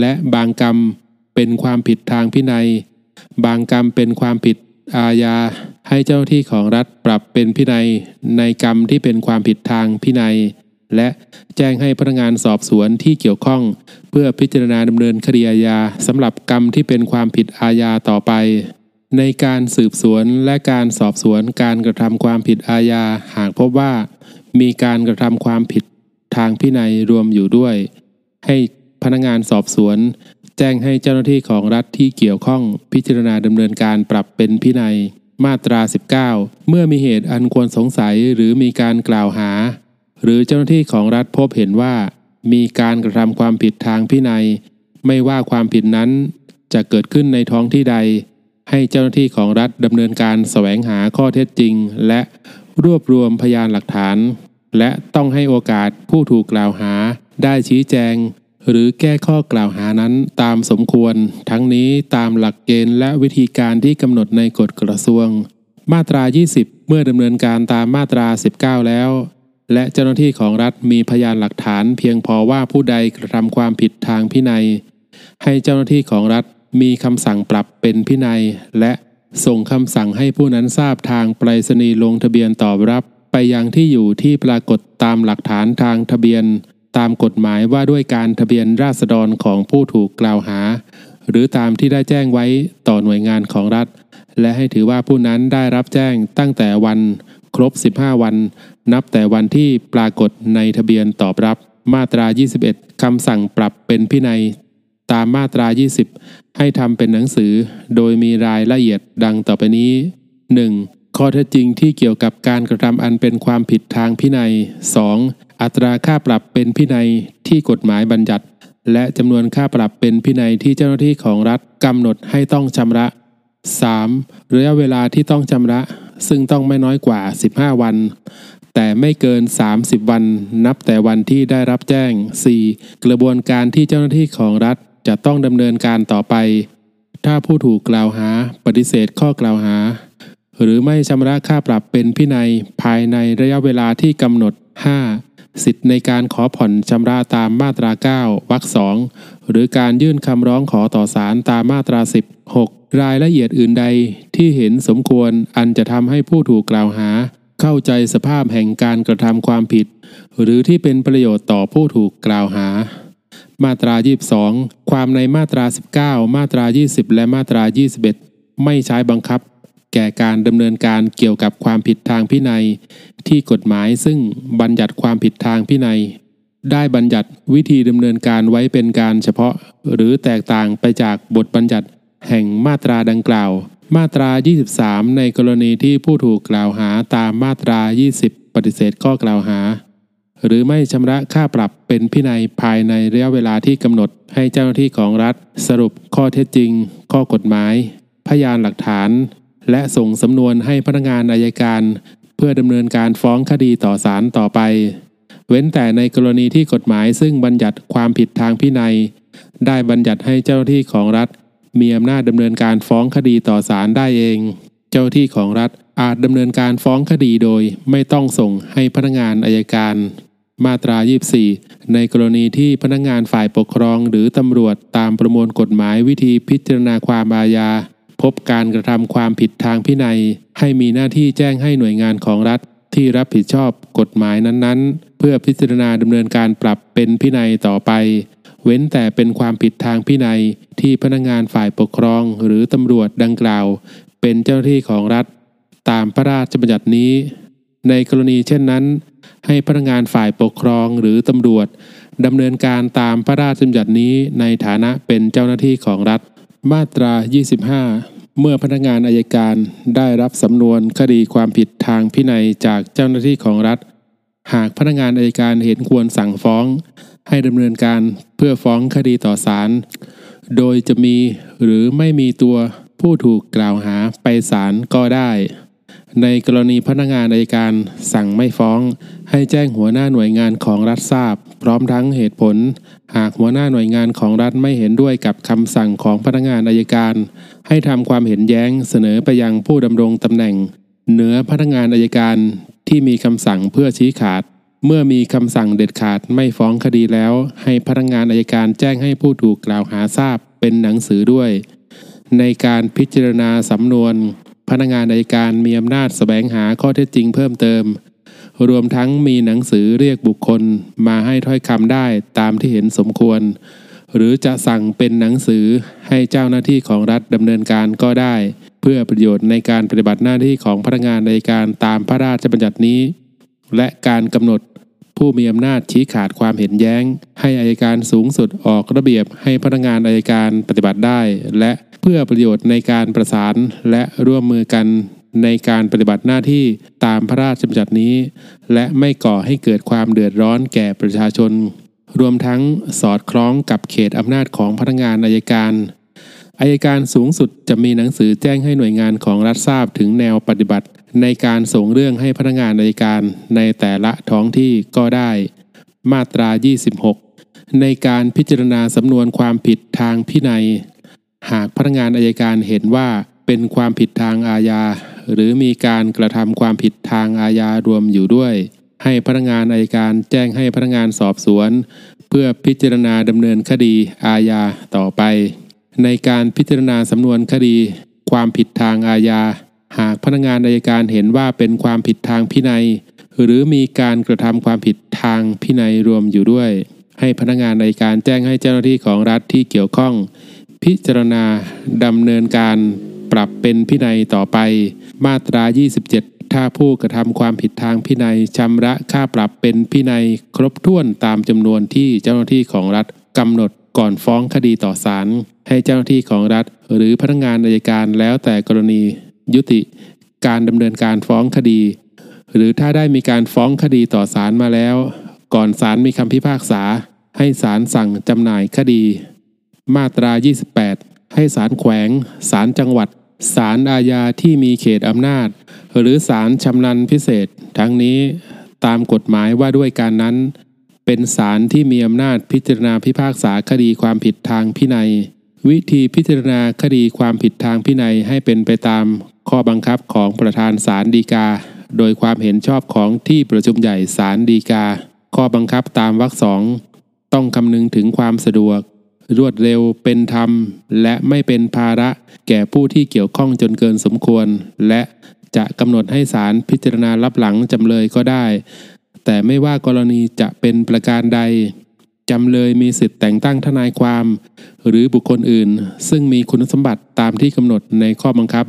และบางกรรมเป็นความผิดทางพินัย บางกรรมเป็นความผิดอาญา ให้เจ้าหน้าที่ของรัฐปรับเป็นพินัย ในกรรมที่เป็นความผิดทางพินัย และแจ้งให้พนักงานสอบสวนที่เกี่ยวข้อง เพื่อพิจารณาดำเนินคดีอาญาสำหรับกรรมที่เป็นความผิดอาญาต่อไป ในการสืบสวนและการสอบสวนการกระทำความผิดอาญาหากพบว่า มีการกระทำความผิดทางพินัยรวมอยู่ด้วย ให้พนักงานสอบสวน แจ้งให้เจ้าหน้าที่ของรัฐที่เกี่ยวข้อง พิจารณาดำเนินการปรับเป็นพินัย มาตรา 19 เมื่อมีเหตุอันควรสงสัยหรือมีการกล่าวหา หรือเจ้าหน้าที่ของรัฐพบเห็นว่า มีการกระทำความผิดทางพินัย ไม่ว่าความผิดนั้นจะเกิดขึ้นในท้องที่ใด ให้เจ้าหน้าที่ของรัฐดำเนินการแสวงหาข้อเท็จจริง และรวบรวมพยานหลักฐาน และต้องให้โอกาสผู้ถูกกล่าวหา ได้ชี้แจง หรือแก้ข้อกล่าวหานั้นตามสมควร ทั้งนี้ตามหลักเกณฑ์และวิธีการที่กำหนดในกฎกระทรวง มาตรา 20 เมื่อดำเนินการตามมาตรา 19 แล้ว และเจ้าหน้าที่ของรัฐมีพยานหลักฐานเพียงพอว่าผู้ใดกระทำความผิดทางพินัย ให้เจ้าหน้าที่ของรัฐมีคำสั่งปรับเป็นพินัย และส่งคำสั่งให้ผู้นั้นทราบทางไปรษณีย์ลงทะเบียนตอบรับ ไปยังที่อยู่ที่ปรากฏตามหลักฐานทางทะเบียน ตามกฎหมายว่าด้วยการทะเบียนราษฎรของผู้ถูกกล่าวหา หรือตามที่ได้แจ้งไว้ต่อหน่วยงานของรัฐ และให้ถือว่าผู้นั้นได้รับแจ้งตั้งแต่วันครบ 15 วัน นับแต่วันที่ปรากฏในทะเบียนตอบรับมาตรา 21 คำสั่งปรับเป็นพินัย ตามมาตรา 20 ให้ทำเป็นหนังสือ โดยมีรายละเอียดดังต่อไปนี้ 1. ข้อเท็จจริงที่เกี่ยวกับการกระทำอันเป็นความผิดทางพินัย 2. อัตราค่าปรับเป็นพินัยที่กฎหมายบัญญัติ และจำนวนค่าปรับเป็นพินัยที่เจ้าหน้าที่ของรัฐกำหนดให้ต้องชำระ 3. ระยะเวลาที่ต้องชำระ ซึ่งต้องไม่น้อยกว่า 15 วัน แต่ไม่เกิน 30 วัน นับแต่วันที่ได้รับแจ้ง 4. กระบวนการที่เจ้าหน้าที่ของรัฐจะต้องดำเนินการต่อไป ถ้าผู้ถูกกล่าวหาปฏิเสธข้อกล่าวหา หรือไม่ชำระค่าปรับเป็นพินัยภายในระยะเวลาที่กำหนด 5. สิทธิ์ในการขอผ่อนชำระตามมาตรา 9 วรรคสองหรือการยื่นคำร้องขอต่อศาลตามมาตรา 16 รายละเอียดอื่นใดที่เห็นสมควรอันจะทำให้ผู้ถูกกล่าวหา เข้าใจสภาพแห่งการกระทำความผิด หรือที่เป็นประโยชน์ต่อผู้ถูกกล่าวหา มาตรา 22 ความในมาตรา 19 มาตรา 20 และมาตรา 21 ไม่ใช้บังคับ แก่การดำเนินการเกี่ยวกับความผิดทางพินัย ที่กฎหมายซึ่งบัญญัติความผิดทางพินัย ได้บัญญัติวิธีดำเนินการไว้เป็นการเฉพาะ หรือแตกต่างไปจากบทบัญญัติแห่งมาตราดังกล่าวมาตรา 23 ในกรณีที่ผู้ถูกกล่าวหาตามมาตรา 20 ปฏิเสธข้อกล่าวหา หรือไม่ชำระค่าปรับเป็นพินัยภายในระยะเวลาที่กำหนดให้เจ้าหน้าที่ของรัฐ สรุปข้อเท็จจริง ข้อกฎหมาย พยานหลักฐาน และส่งสำนวนให้พนักงานอายการ เพื่อดำเนินการฟ้องคดีต่อศาลต่อไป เว้นแต่ในกรณีที่กฎหมายซึ่งบัญญัติความผิดทางพินัย ได้บัญญัติให้เจ้าหน้าที่ของรัฐ มีอำนาจดำเนินการฟ้องคดีต่อศาลได้เอง เจ้าที่ของรัฐอาจดำเนินการฟ้องคดีโดย ไม่ต้องส่งให้พนักงานอายการ มาตรา 24 ในกรณีที่พนักงานฝ่ายปกครองหรือตำรวจตามประมวลกฎหมายวิธีพิจารณาความอาญา พบการกระทำความผิดทางพินัย ให้มีหน้าที่แจ้งให้หน่วยงานของรัฐที่รับผิดชอบกฎหมายนั้นๆ เพื่อพิจารณาดำเนินการปรับเป็นพินัยต่อไป เว้นแต่เป็นความผิดทางพินัยที่พนักงานฝ่ายปกครองหรือตำรวจดังกล่าว เป็นเจ้าหน้าที่ของรัฐ ตามพระราชบัญญัตินี้ ในกรณีเช่นนั้น ให้พนักงานฝ่ายปกครองหรือตำรวจดำเนินการตามพระราชบัญญัตินี้ในฐานะเป็นเจ้าหน้าที่ของรัฐ มาตรา 25 เมื่อพนักงานอายการได้รับสำนวนคดีความผิดทางพินัยจากเจ้าหน้าที่ของรัฐ หากพนักงานอายการเห็นควรสั่งฟ้อง ให้ดำเนินการเพื่อฟ้องคดีต่อศาลโดยจะมีหรือไม่มีตัวผู้ถูกกล่าวหาไปศาลก็ได้ ในกรณีพนักงานอายการสั่งไม่ฟ้อง ให้แจ้งหัวหน้าหน่วยงานของรัฐทราบ พร้อมทั้งเหตุผล หากหัวหน้าหน่วยงานของรัฐไม่เห็นด้วยกับคำสั่งของพนักงานอายการ ให้ทำความเห็นแย้งเสนอไปยังผู้ดำรงตำแหน่ง เหนือพนักงานอายการ ที่มีคำสั่งเพื่อชี้ขาด เมื่อมีคำสั่งเด็ดขาดไม่ฟ้องคดีแล้ว ให้พนักงานอายการแจ้งให้ผู้ถูกกล่าวหาทราบเป็นหนังสือด้วย ในการพิจารณาสำนวน พนักงานอายการมีอำนาจแสวงหาข้อเท็จจริงเพิ่มเติม รวมทั้งมีหนังสือเรียกบุคคลมาให้ถ้อยคำได้ตามที่เห็นสมควร หรือจะสั่งเป็นหนังสือให้เจ้าหน้าที่ของรัฐดำเนินการก็ได้ เพื่อประโยชน์ในการปฏิบัติหน้าที่ของพนักงานในการตามพระราชบัญญัตินี้ และการกำหนดผู้มีอำนาจชี้ขาดความเห็นแย้ง ให้อายการสูงสุดออกระเบียบให้พนักงานอายการปฏิบัติได้ และเพื่อประโยชน์ในการประสานและร่วมมือกันในการปฏิบัติหน้าที่ตามพระราชบัญญัตินี้ และไม่ก่อให้เกิดความเดือดร้อนแก่ประชาชน รวมทั้งสอดคล้องกับเขตอำนาจของพนักงานอายการอายการสูงสุดจะมีหนังสือแจ้งให้หน่วยงานของรัฐทราบถึงแนวปฏิบัติ ในการส่งเรื่องให้พนักงานอายการในแต่ละท้องที่ก็ได้ มาตรา 26 ในการพิจารณาสำนวนความผิดทางพินัย หากพนักงานอายการเห็นว่าเป็นความผิดทางอาญา หรือมีการกระทำความผิดทางอาญารวมอยู่ด้วย ให้พนักงานอายการแจ้งให้พนักงานสอบสวน เพื่อพิจารณาดำเนินคดีอาญาต่อไป ในการพิจารณาสำนวนคดี ความผิดทางอาญา หากพนักงานอายการเห็นว่าเป็นความผิดทางพินัย หรือมีการกระทำความผิดทางพินัยรวมอยู่ด้วย ให้พนักงานอายการแจ้งให้เจ้าหน้าที่ของรัฐที่เกี่ยวข้อง พิจารณาดำเนินการปรับเป็นพินัยต่อไป มาตรา 27 ถ้าผู้กระทำความผิดทางพินัยชำระค่าปรับเป็นพินัยครบถ้วนตามจำนวนที่เจ้าหน้าที่ของรัฐกำหนดก่อนฟ้องคดีต่อศาลให้เจ้าหน้าที่ของรัฐ หรือพนักงานอายการแล้วแต่กรณียุติ การดำเนินการฟ้องคดี หรือถ้าได้มีการฟ้องคดีต่อศาลมาแล้ว ก่อนศาลมีคำพิพากษา ให้ศาลสั่งจำหน่ายคดี มาตรา 28 ให้ศาลแขวงศาลจังหวัด ศาลอาญาที่มีเขตอำนาจ หรือศาลชำนาญพิเศษ ทั้งนี้ตามกฎหมายว่าด้วยการนั้น เป็นศาลที่มีอำนาจพิจารณาพิพากษาคดีความผิดทางพินัย วิธีพิจารณาคดีความผิดทางพินัยให้เป็นไปตามข้อบังคับของประธานศาลฎีกา โดยความเห็นชอบของที่ประชุมใหญ่ศาลฎีกา ข้อบังคับตามวรรคสองต้องคำนึงถึงความสะดวก รวดเร็ว เป็นธรรม และไม่เป็นภาระ แก่ผู้ที่เกี่ยวข้องจนเกินสมควร และจะกำหนดให้ศาลพิจารณารับหลังจำเลยก็ได้ แต่ไม่ว่ากรณีจะเป็นประการใดจำเลยมีสิทธิ์แต่งตั้งทนายความ หรือบุคคลอื่น ซึ่งมีคุณสมบัติตามที่กำหนดในข้อบังคับ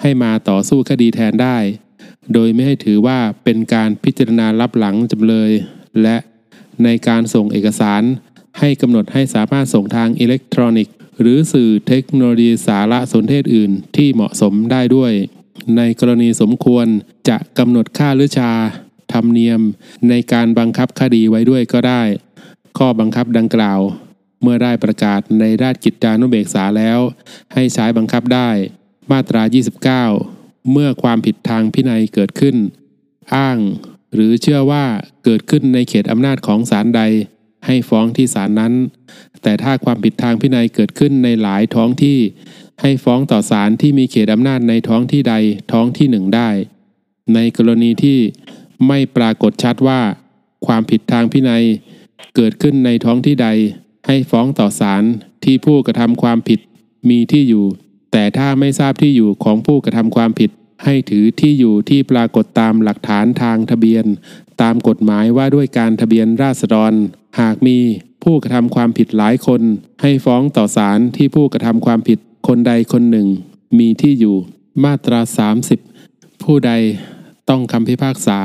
ให้มาต่อสู้คดีแทนได้ โดยไม่ให้ถือว่าเป็นการพิจารณารับหลังจำเลย และในการส่งเอกสาร ให้กำหนดให้สามารถส่งทางอิเล็กทรอนิกส์หรือสื่อเทคโนโลยีสารสนเทศอื่นที่เหมาะสมได้ด้วย ในกรณีสมควรจะกำหนดค่าลือชา ธรรมเนียม ในการบังคับคดีไว้ด้วยก็ได้ ข้อบังคับดังกล่าว เมื่อได้ประกาศในราชกิจจานุเบกษาแล้ว ให้ใช้บังคับได้ มาตรา 29 เมื่อความผิดทางพินัยเกิดขึ้น อ้าง หรือเชื่อว่าเกิดขึ้นในเขตอำนาจของศาลใด ให้ฟ้องที่ศาลนั้น แต่ถ้าความผิดทางพินัยเกิดขึ้นในหลายท้องที่ ให้ฟ้องต่อศาลที่มีเขตอำนาจในท้องที่ใดท้องที่หนึ่งได้ ในกรณีที่ไม่ปรากฏชัดว่า ความผิดทางพินัย เกิดขึ้นในท้องที่ใด ให้ฟ้องต่อศาลที่ผู้กระทำความผิดมีที่อยู่ แต่ถ้าไม่ทราบที่อยู่ของผู้กระทำความผิด ให้ถือที่อยู่ที่ปรากฏตามหลักฐานทางทะเบียน ตามกฎหมายว่าด้วยการทะเบียนราษฎร หากมีผู้กระทำความผิดหลายคน ให้ฟ้องต่อศาลที่ผู้กระทำความผิดคนใดคนหนึ่ง มีที่อยู่มาตรา 30 ผู้ใดต้องคำพิพากษา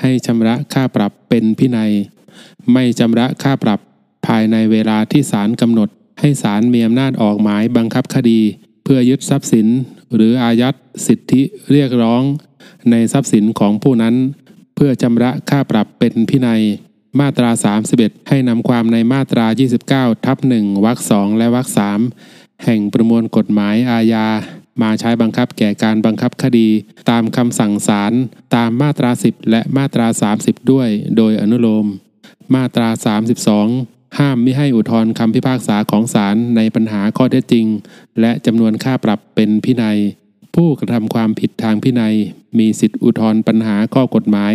ให้ชำระค่าปรับเป็นพินัย ไม่ชำระค่าปรับภายในเวลาที่ศาลกำหนด ให้ศาลมีอำนาจออกหมายบังคับคดี เพื่อยึดทรัพย์สิน หรืออายัดสิทธิเรียกร้อง ในทรัพย์สินของผู้นั้น เพื่อชำระค่าปรับเป็นพินัย มาตรา 31 ให้นำความในมาตรา 29 ทับ1วรรคสองและวรรคสามแห่งประมวลกฎหมายอาญา มาใช้บังคับแก่การบังคับคดี ตามคำสั่งศาลตามมาตรา 10 และมาตรา 30 ด้วย โดยอนุโลม มาตรา 32ห้ามไมิให้อุทธรณ์คำพิพากษาของศาลในปัญหาข้อเท็จจริง และจำนวนค่าปรับเป็นพินัย ผู้กระทำความผิดทางพินัย มีสิทธิอุทธรณ์ปัญหาข้อกฎหมาย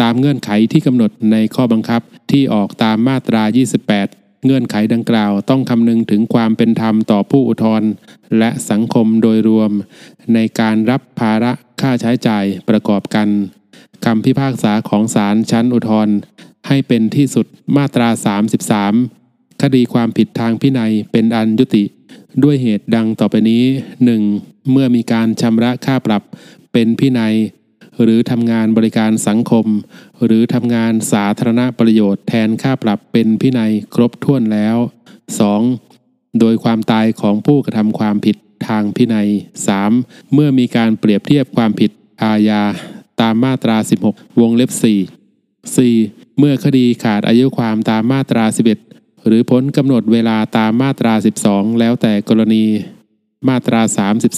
ตามเงื่อนไขที่กำหนดในข้อบังคับที่ออกตามมาตรา 28 เงื่อนไขดังกล่าวต้องคำนึงถึงความเป็นธรรมต่อผู้อุทธรณ์และสังคมโดยรวม ในการรับภาระค่าใช้จ่ายประกอบกันคำพิพากษาของศาลชั้นอุทธรณ์ให้เป็นที่สุดมาตรา 33 คดีความผิดทางพินัยเป็นอันยุติ ด้วยเหตุดังต่อไปนี้ 1. เมื่อมีการชำระค่าปรับเป็นพินัย หรือทำงานบริการสังคม หรือทำงานสาธารณประโยชน์แทนค่าปรับเป็นพินัยครบถ้วนแล้ว 2. โดยความตายของผู้กระทำความผิดทางพินัย 3. เมื่อมีการเปรียบเทียบความผิดอาญาตามมาตรา 16 วงเล็บ 4 4. เมื่อคดีขาดอายุความตามมาตรา 11 หรือพ้นกำหนดเวลาตามมาตรา 12 แล้วแต่กรณี มาตรา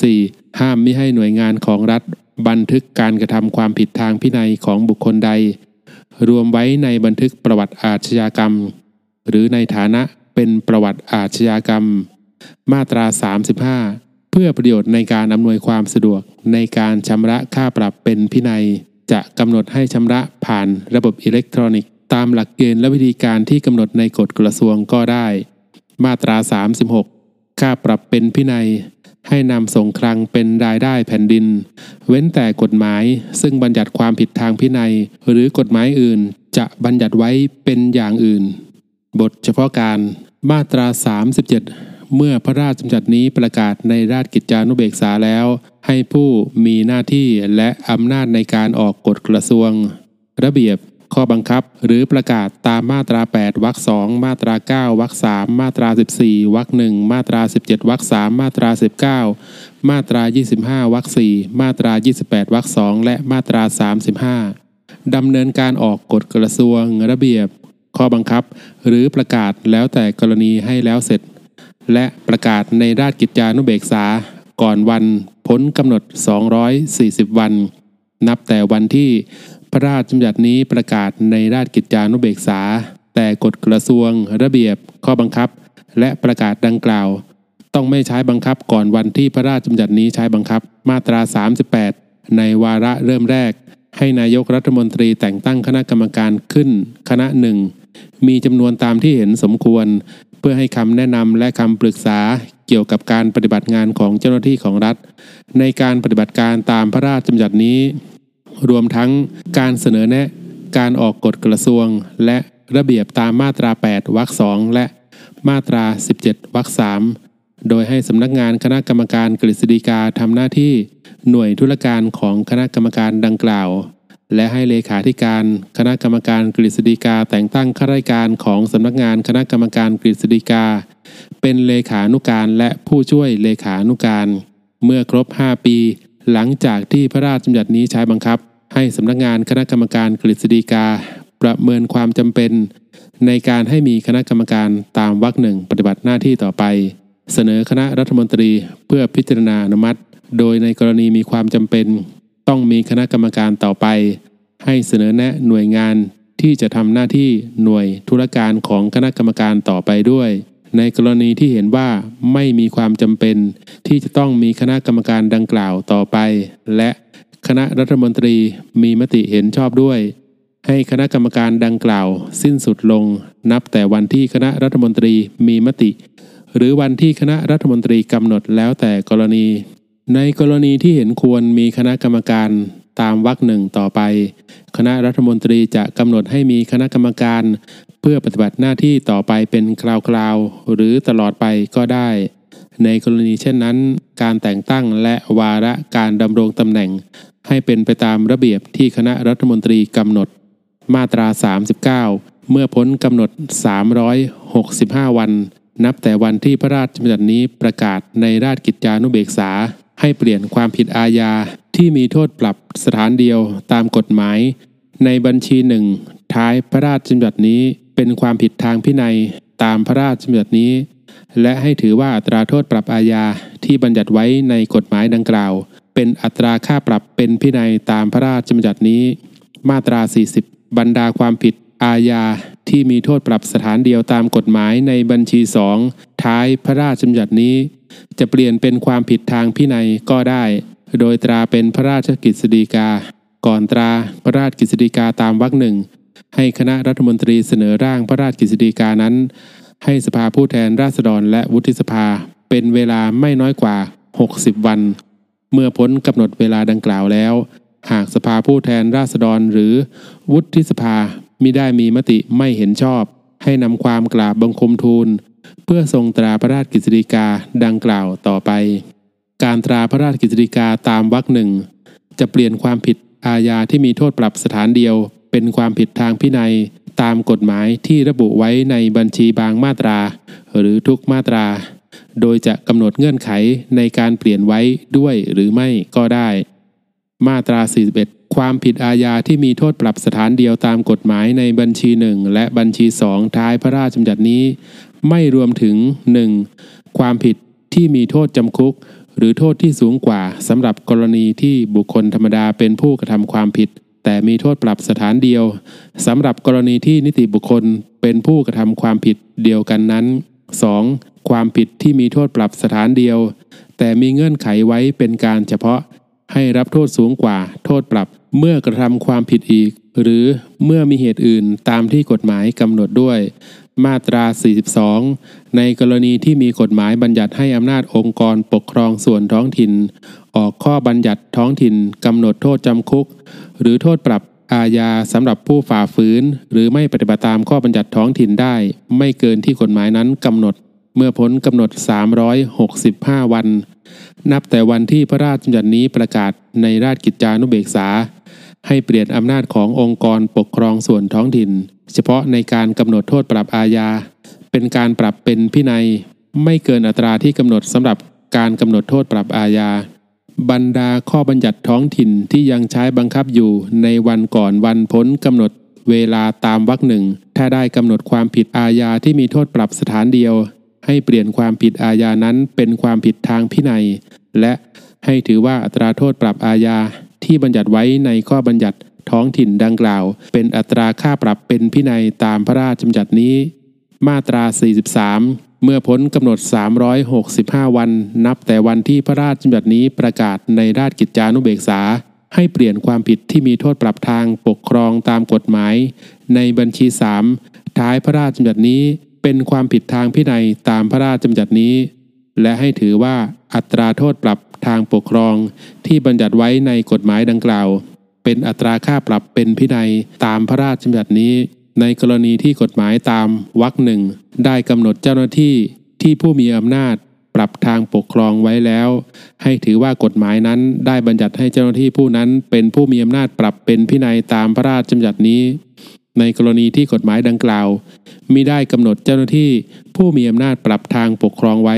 34 ห้ามมิให้หน่วยงานของรัฐ บันทึกการกระทำความผิดทางพินัยของบุคคลใด รวมไว้ในบันทึกประวัติอาชญากรรม หรือในฐานะเป็นประวัติอาชญากรรม มาตรา 35 เพื่อประโยชน์ในการอำนวยความสะดวกในการชำระค่าปรับเป็นพินัย จะกำหนดให้ชำระผ่านระบบอิเล็กทรอนิกส์ ตามหลักเกณฑ์และวิธีการที่กำหนดในกฎกระทรวงก็ได้ มาตรา 36 ค่าปรับเป็นพินัย ให้นำส่งคลังเป็นรายได้แผ่นดิน เว้นแต่กฎหมายซึ่งบัญญัติความผิดทางพินัย หรือกฎหมายอื่นจะบัญญัติไว้เป็นอย่างอื่น บทเฉพาะการมาตรา 37 เมื่อพระราชบัญญัตินี้ประกาศในราชกิจจานุเบกษาแล้ว ให้ผู้มีหน้าที่และอำนาจในการออกกฎกระทรวง ระเบียบ ข้อบังคับ หรือประกาศตามมาตรา 8วรรคสองมาตรา 9วรรคสามมาตรา 14วรรคหนึ่งมาตรา 17วรรคสามมาตรา 19 มาตรา 25วรรคสี่มาตรา 28วรรคสองและมาตรา 35ดำเนินการออกกฎกระทรวงระเบียบขข้อบังคับ หรือประกาศแล้วแต่กรณีให้แล้วเสร็จ และประกาศในราชกิจจานุเบกษา ก่อนวันพ้นกำหนด 240 วัน นับแต่วันที่พระราชบัญญัตินี้ประกาศในราชกิจจานุเบกษา แต่กฎกระทรวง ระเบียบ ข้อบังคับ และประกาศดังกล่าว ต้องไม่ใช้บังคับก่อนวันที่พระราชบัญญัตินี้ใช้บังคับมาตรา 38 ในวาระเริ่มแรก ให้นายกรัฐมนตรีแต่งตั้งคณะกรรมการขึ้น คณะหนึ่งมีจำนวนตามที่เห็นสมควร เพื่อให้คำแนะนำและคำปรึกษา เกี่ยวกับการปฏิบัติงานของเจ้าหน้าที่ของรัฐ ในการปฏิบัติการตามพระราชบัญญัตินี้ รวมทั้งการเสนอแนะ การออกกฎกระทรวง และระเบียบตามมาตรา 8วรรคสองและมาตรา 17วรรคสามโดยให้สำนักงานคณะกรรมการกฤษฎีกาทำหน้าที่หน่วยธุรการของคณะกรรมการดังกล่าว และให้เลขาธิการคณะกรรมการกฤษฎีกาแต่งตั้งข้าราชการของสำนักงานคณะกรรมการกฤษฎีกา เป็นเลขานุการและผู้ช่วยเลขานุการ เมื่อครบ 5 ปี หลังจากที่พระราชบัญญัตินี้ใช้บังคับ ให้สำนักงานคณะกรรมการกฤษฎีกา ประเมินความจำเป็น ในการให้มีคณะกรรมการตามวรรคหนึ่งปฏิบัติหน้าที่ต่อไป เสนอคณะรัฐมนตรีเพื่อพิจารณาอนุมัติ โดยในกรณีมีความจำเป็น ต้องมีคณะกรรมการต่อไป ให้เสนอแนะหน่วยงานที่จะทำหน้าที่หน่วยธุรการของคณะกรรมการต่อไปด้วย ในกรณีที่เห็นว่าไม่มีความจำเป็น ที่จะต้องมีคณะกรรมการดังกล่าวต่อไป และคณะรัฐมนตรีมีมติเห็นชอบด้วย ให้คณะกรรมการดังกล่าว สิ้นสุดลง นับแต่วันที่คณะรัฐมนตรีมีมติ หรือวันที่คณะรัฐมนตรีกำหนดแล้วแต่กรณี ในกรณีที่เห็นควรมีคณะกรรมการตามวรรคหนึ่งต่อไป คณะรัฐมนตรีจะกำหนดให้มีคณะกรรมการ เพื่อปฏิบัติหน้าที่ต่อไปเป็นคราวๆหรือตลอดไปก็ได้ ในกรณีเช่นนั้น การแต่งตั้งและวาระการดำรงตำแหน่ง ให้เป็นไปตามระเบียบที่คณะรัฐมนตรีกำหนด มาตรา 39 เมื่อพ้นกำหนด 365 วัน นับแต่วันที่พระราชบัญญัตินี้ประกาศในราชกิจจานุเบกษา ให้เปลี่ยนความผิดอาญาที่มีโทษปรับสถานเดียวตามกฎหมาย ในบัญชีหนึ่งท้ายพระราชบัญญัตินี้เป็นความผิดทางพินัยตามพระราชบัญญัตินี้ และให้ถือว่าอัตราโทษปรับอาญาที่บัญญัติไว้ในกฎหมายดังกล่าว เป็นอัตราค่าปรับเป็นพินัยตามพระราชบัญญัตินี้ มาตรา 40 บรรดาความผิดอาญาที่มีโทษปรับสถานเดียวตามกฎหมายในบัญชีสอง ท้ายพระราชบัญญัตินี้ จะเปลี่ยนเป็นความผิดทางพินัยก็ได้ โดยตราเป็นพระราชกฤษฎีกา ก่อนตราพระราชกฤษฎีกาตามวรรคหนึ่งให้คณะรัฐมนตรีเสนอร่างพระราชกฤษฎีกานั้น ให้สภาผู้แทนราษฎรและวุฒิสภา เป็นเวลาไม่น้อยกว่า 60 วัน เมื่อพ้นกำหนดเวลาดังกล่าวแล้ว หากสภาผู้แทนราษฎรหรือวุฒิสภามิได้มีมติไม่เห็นชอบ ให้นำความกราบบังคมทูล พื่อทรงตราพระราชกฤษฎีกาดังกล่าวต่อไป การตราพระราชกฤษฎีกาตามวรรคหนึ่งจะเปลี่ยนความผิดอาญาที่มีโทษปรับสถานเดียว เป็นความผิดทางพินัยตามกฎหมายที่ระบุไว้ในบัญชีบางมาตรา หรือทุกมาตรา โดยจะกำหนดเงื่อนไขในการเปลี่ยนไว้ด้วยหรือไม่ก็ได้ มาตรา 41 ความผิดอาญาที่มีโทษปรับสถานเดียวตามกฎหมายในบัญชีหนึ่งและบัญชีสองท้ายพระราชบัญญัตินี้ ไม่รวมถึง 1. ความผิดที่มีโทษจำคุก หรือโทษที่สูงกว่าสำหรับกรณีที่บุคคลธรรมดาเป็นผู้กระทำความผิด แต่มีโทษปรับสถานเดียวสำหรับกรณีที่นิติบุคคลเป็นผู้กระทำความผิดเดียวกันนั้น 2. ความผิดที่มีโทษปรับสถานเดียว แต่มีเงื่อนไขไว้เป็นการเฉพาะ ให้รับโทษสูงกว่า โทษปรับเมื่อกระทำความผิดอีก หรือเมื่อมีเหตุอื่นตามที่กฎหมายกำหนดด้วย มาตรา 42 ในกรณีที่มีกฎหมายบัญญัติให้อำนาจองค์กรปกครองส่วนท้องถิ่น ออกข้อบัญญัติท้องถิ่นกำหนดโทษจำคุก หรือโทษปรับอาญาสำหรับผู้ฝ่าฝืน หรือไม่ปฏิบัติตามข้อบัญญัติท้องถิ่นได้ ไม่เกินที่กฎหมายนั้นกำหนด เมื่อพ้นกำหนด 365 วัน นับแต่วันที่พระราชบัญญัตินี้ประกาศในราชกิจจานุเบกษา ให้เปลี่ยนอำนาจขององค์กรปกครองส่วนท้องถิ่น เฉพาะในการกำหนดโทษปรับอาญา เป็นการปรับเป็นพินัย ไม่เกินอัตราที่กำหนดสำหรับการกำหนดโทษปรับอาญา บรรดาข้อบัญญัติท้องถิ่นที่ยังใช้บังคับอยู่ในวันก่อนวันพ้นกำหนดเวลาตามวรรคหนึ่ง ถ้าได้กำหนดความผิดอาญาที่มีโทษปรับสถานเดียว ให้เปลี่ยนความผิดอาญานั้นเป็นความผิดทางพินัย และให้ถือว่าอัตราโทษปรับอาญา ที่บัญญัติไว้ในข้อบัญญัติท้องถิ่นดังกล่าว เป็นอัตราค่าปรับเป็นพินัยตามพระราชบัญญัตินี้ มาตรา 43 เมื่อพ้นกำหนด 365 วัน นับแต่วันที่พระราชบัญญัตินี้ประกาศในราชกิจจานุเบกษา ให้เปลี่ยนความผิดที่มีโทษปรับทางปกครองตามกฎหมาย ในบัญชี 3 ท้ายพระราชบัญญัตินี้เป็นความผิดทางพินัยตามพระราชบัญญัตินี้ และให้ถือว่าอัตราโทษปรับ ทางปกครองที่บัญญัติไว้ในกฎหมายดังกล่าว เป็นอัตราค่าปรับเป็นพินัยตามพระราชบัญญัตินี้ ในกรณีที่กฎหมายตามวรรคหนึ่งได้กำหนดเจ้าหน้าที่ที่ผู้มีอำนาจปรับทางปกครองไว้แล้ว ให้ถือว่ากฎหมายนั้นได้บัญญัติให้เจ้าหน้าที่ผู้นั้น เป็นผู้มีอำนาจปรับเป็นพินัยตามพระราชบัญญัตินี้ ในกรณีที่กฎหมายดังกล่าวมิได้กำหนดเจ้าหน้าที่ผู้มีอำนาจปรับทางปกครองไว้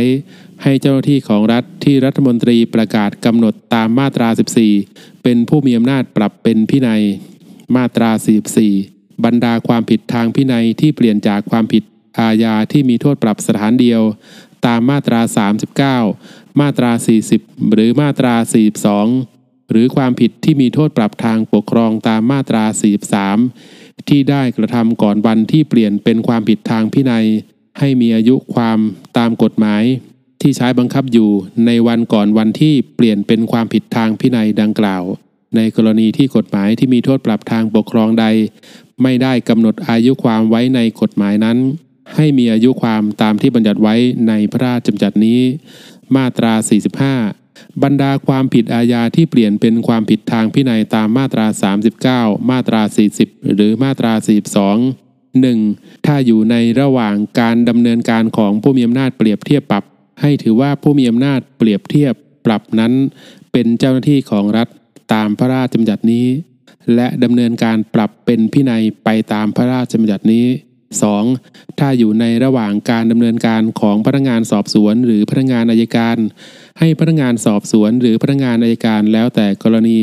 ให้เจ้าหน้าที่ของรัฐที่รัฐมนตรีประกาศกำหนดตามมาตรา 14 เป็นผู้มีอำนาจปรับเป็นพินัย มาตรา 44 บรรดาความผิดทางพินัยที่เปลี่ยนจากความผิดอาญาที่มีโทษปรับสถานเดียว ตามมาตรา 39 มาตรา 40 หรือมาตรา 42 หรือความผิดที่มีโทษปรับทางปกครองตามมาตรา 43 ที่ได้กระทำก่อนวันที่เปลี่ยนเป็นความผิดทางพินัย ให้มีอายุความตามกฎหมาย ที่ใช้บังคับอยู่ในวันก่อนวันที่เปลี่ยนเป็นความผิดทางพินัยดังกล่าว ในกรณีที่กฎหมายที่มีโทษปรับทางปกครองใด ไม่ได้กำหนดอายุความไว้ในกฎหมายนั้น ให้มีอายุความตามที่บัญญัติไว้ในพระราชบัญญัตินี้ มาตรา 45 บรรดาความผิดอาญาที่เปลี่ยนเป็นความผิดทางพินัยตามมาตรา 39 มาตรา 40 หรือมาตรา 42 1. ถ้าอยู่ในระหว่างการดำเนินการของผู้มีอำนาจเปรียบเทียบปรับ ให้ถือว่าผู้มีอำนาจเปรียบเทียบปรับนั้นเป็นเจ้าหน้าที่ของรัฐตามพระราชบัญญัตินี้ และดำเนินการปรับเป็นพินัยไปตามพระราชบัญญัตินี้ 2. ถ้าอยู่ในระหว่างการดำเนินการของพนักงานสอบสวนหรือพนักงานอายการ ให้พนักงานสอบสวนหรือพนักงานอายการแล้วแต่กรณี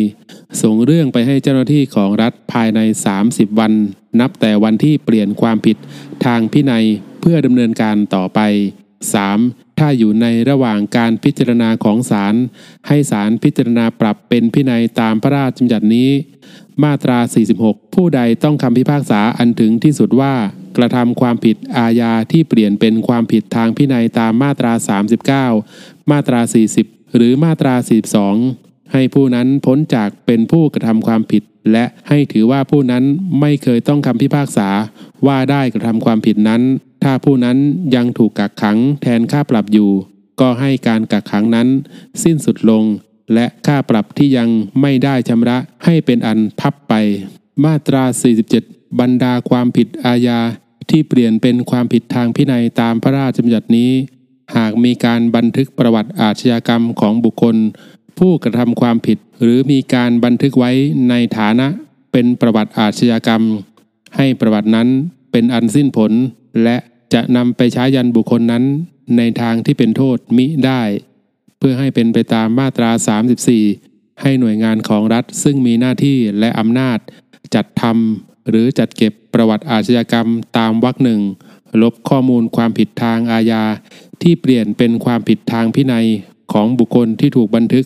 ส่งเรื่องไปให้เจ้าหน้าที่ของรัฐภายใน 30 วัน นับแต่วันที่เปลี่ยนความผิดทางพินัยเพื่อดำเนินการต่อไป 3. ถ้าอยู่ในระหว่างการพิจารณาของศาลให้ศาลพิจารณาปรับเป็นพินัยตามพระราชบัญญัตินี้ มาตรา 46 ผู้ใดต้องคำพิพากษาอันถึงที่สุดว่า กระทำความผิดอาญาที่เปลี่ยนเป็นความผิดทางพินัยตามมาตรา 39 มาตรา 40 หรือมาตรา 42ให้ผู้นั้นพ้นจากเป็นผู้กระทำความผิด และให้ถือว่าผู้นั้นไม่เคยต้องคำพิพากษาว่าได้กระทำความผิดนั้น ถ้าผู้นั้นยังถูกกักขังแทนค่าปรับอยู่ ก็ให้การกักขังนั้น สิ้นสุดลง และค่าปรับที่ยังไม่ได้ชำระให้เป็นอันพับไป มาตรา 47 บรรดาความผิดอาญาที่เปลี่ยนเป็นความผิดทางพินัยตามพระราชบัญญัตินี้ หากมีการบันทึกประวัติอาชญากรรมของบุคคล ผู้กระทำความผิด หรือมีการบันทึกไว้ในฐานะเป็นประวัติอาชญากรรม ให้ประวัตินั้นเป็นอันสิ้นผลและ จะนำไปใช้ยันบุคคลนั้นในทางที่เป็นโทษมิได้ เพื่อให้เป็นไปตามมาตรา 34 ให้หน่วยงานของรัฐซึ่งมีหน้าที่และอำนาจ จัดทำหรือจัดเก็บประวัติอาชญากรรมตามวรรคหนึ่ง ลบข้อมูลความผิดทางอาญา ที่เปลี่ยนเป็นความผิดทางพินัยของบุคคลที่ถูกบันทึก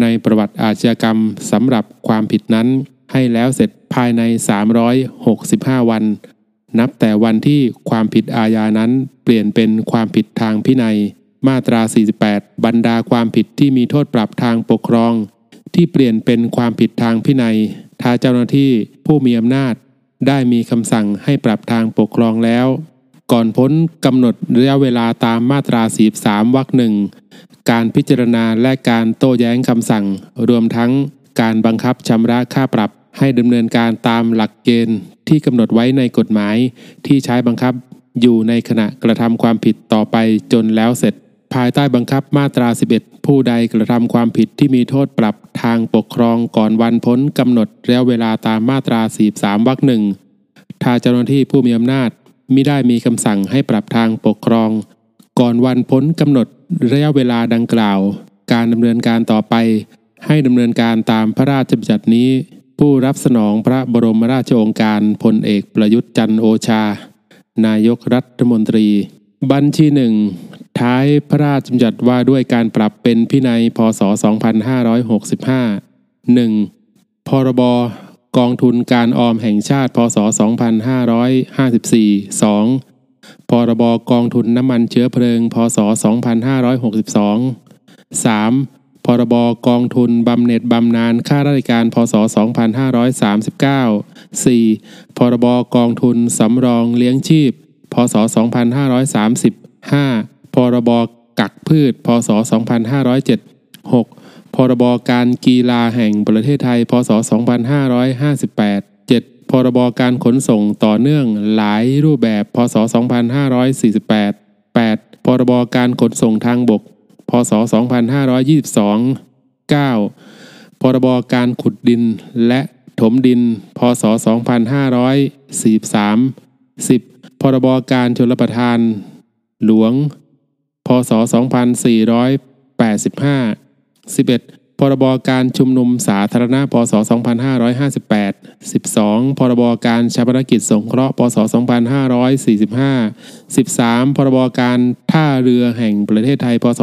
ในประวัติอาชญากรรมสำหรับความผิดนั้น ให้แล้วเสร็จภายใน 365 วัน นับแต่วันที่ความผิดอาญานั้นเปลี่ยนเป็นความผิดทางพินัย มาตรา 48 บรรดาความผิดที่มีโทษปรับทางปกครอง ที่เปลี่ยนเป็นความผิดทางพินัย ถ้าเจ้าหน้าที่ผู้มีอำนาจ ได้มีคำสั่งให้ปรับทางปกครองแล้ว ก่อนพ้นกำหนดระยะเวลาตามมาตรา 43 วรรคหนึ่งการพิจารณาและการโต้แย้งคำสั่ง รวมทั้งการบังคับชำระค่าปรับ ให้ดำเนินการตามหลักเกณฑ์ที่กำหนดไว้ในกฎหมายที่ใช้บังคับ อยู่ในขณะกระทำความผิดต่อไปจนแล้วเสร็จ ภายใต้บังคับมาตรา 11 ผู้ใดกระทำความผิดที่มีโทษปรับทางปกครองก่อนวันพ้นกำหนดระยะเวลาตามมาตรา 43 วรรคหนึ่งถ้าเจ้าหน้าที่ผู้มีอำนาจมิได้มีคำสั่งให้ปรับทางปกครอง ก่อนวันพ้นกำหนดระยะเวลาดังกล่าว การดำเนินการต่อไป ให้ดำเนินการตามพระราชบัญญัตินี้ ผู้รับสนองพระบรมราชโองการพลเอกประยุทธ์จันโอชา นายกรัฐมนตรี บัญชีหนึ่งท้ายพระราชบัญญัติว่าด้วยการปรับเป็นพินัยพศ 2565 1. พรบกองทุนการออมแห่งชาติ พศ 2554 2. พรบกองทุนน้ำมันเชื้อเพลิง พศ 2562 3. พรบกองทุนบำเหน็จบำนาญข้าราชการพศ 2539 4. พรบกองทุนสำรองเลี้ยงชีพ พศ 2535พรบกักพืช พศ 2507 6. พรบการกีฬาแห่งประเทศไทย พศ 2558 7. พรบการขนส่งต่อเนื่องหลายรูปแบบ พศ 2548 8. พรบการขนส่งทางบก พศ 2522 9. พรบการขุดดินและถมดิน พศ 2543 10. พรบการชลประทาน หลวง พศ 2485 11. พรบการชุมนุมสาธารณะพศ 2558 12. พรบการชาปนกิจสงเคราะห์พศ 2545 13. พรบการท่าเรือแห่งประเทศไทย พศ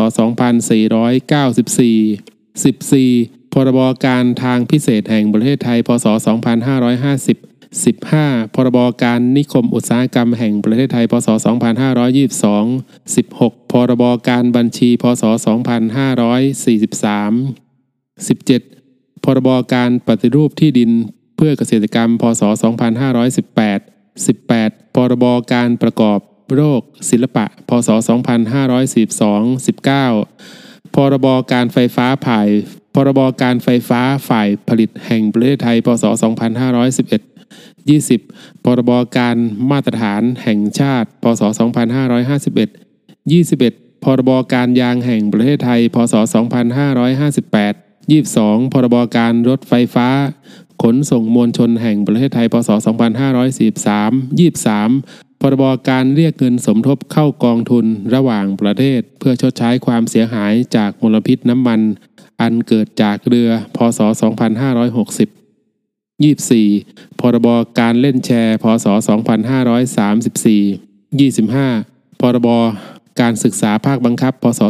2494 14. พรบการทางพิเศษแห่งประเทศไทย พศ 2550 15. พรบการนิคมอุตสาหกรรมแห่งประเทศไทย พศ 2522 16. พรบการบัญชี พศ 2543 17. พรบการปฏิรูปที่ดินเพื่อเกษตรกรรม พศ 2518 18. พรบการประกอบโรคศิลปะ พศ 2542 19. พรบการไฟฟ้าผ่าย พรบการไฟฟ้าฝ่ายผลิตแห่งประเทศไทย พศ 2511 20. พรบการมาตรฐานแห่งชาติ พศ 2551 21. พรบการยางแห่งประเทศไทย พศ 2558 22. พรบการรถไฟฟ้า ขนส่งมวลชนแห่งประเทศไทย พศ 2543 23. พรบการเรียกเงินสมทบเข้ากองทุนระหว่างประเทศ เพื่อชดใช้ความเสียหายจากมลพิษน้ำมัน อันเกิดจากเรือ พศ 2560 24. พรบการเล่นแชร์ พศ 2534 25. พรบการศึกษาภาคบังคับ พศ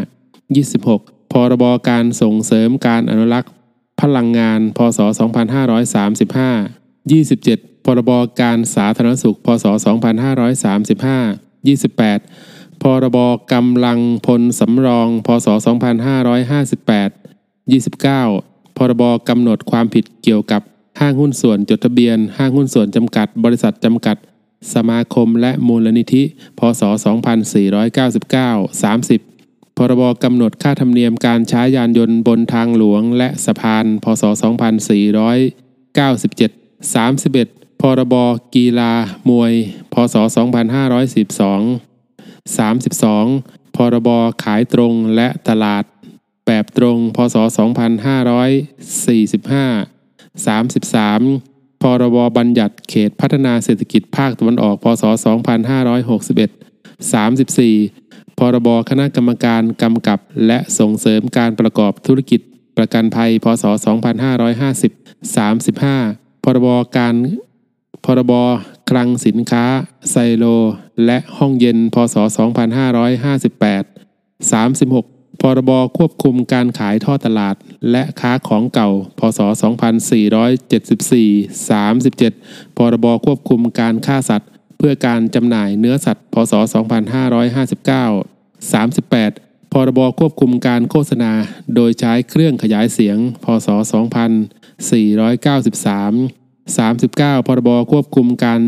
2545 26. พรบการส่งเสริมการอนุรักษ์ พลังงาน พศ 2535 27. พรบการสาธารณสุข พศ 2535 28. พรบกำลังพลสำรอง พศ 2558 29. พรบกำหนดความผิดเกี่ยวกับห้างหุ้นส่วนจดทะเบียน ห้างหุ้นส่วนจำกัด บริษัทจำกัด สมาคมและมูลนิธิ พศ 2499 30 พรบกำหนดค่าธรรมเนียมการใช้ยานยนต์บนทางหลวง และสะพาน พศ 2497 31 พรบกีฬา มวย พศ 2512 32 พรบขายตรงและตลาด แบบตรง พศ 2545 33 พรบบัญญัติเขตพัฒนาเศรษฐกิจภาคตะวันออก พศ 2561 34 พรบคณะกรรมการกำกับ และส่งเสริมการประกอบธุรกิจ ประกันภัย พศ 2550 35 พรบการพรบคลังสินค้า ไซโล และห้องเย็น พศ 2558 36 พรบควบคุมการขายท่อตลาด และค้าของเก่า พศ 2474 37 พรบควบคุมการฆ่าสัตว์ เพื่อการจำหน่ายเนื้อสัตว์ พศ 2559 38 พรบควบคุมการโฆษณา โดยใช้เครื่องขยายเสียง พศ 2493 39 พรบควบคุมการ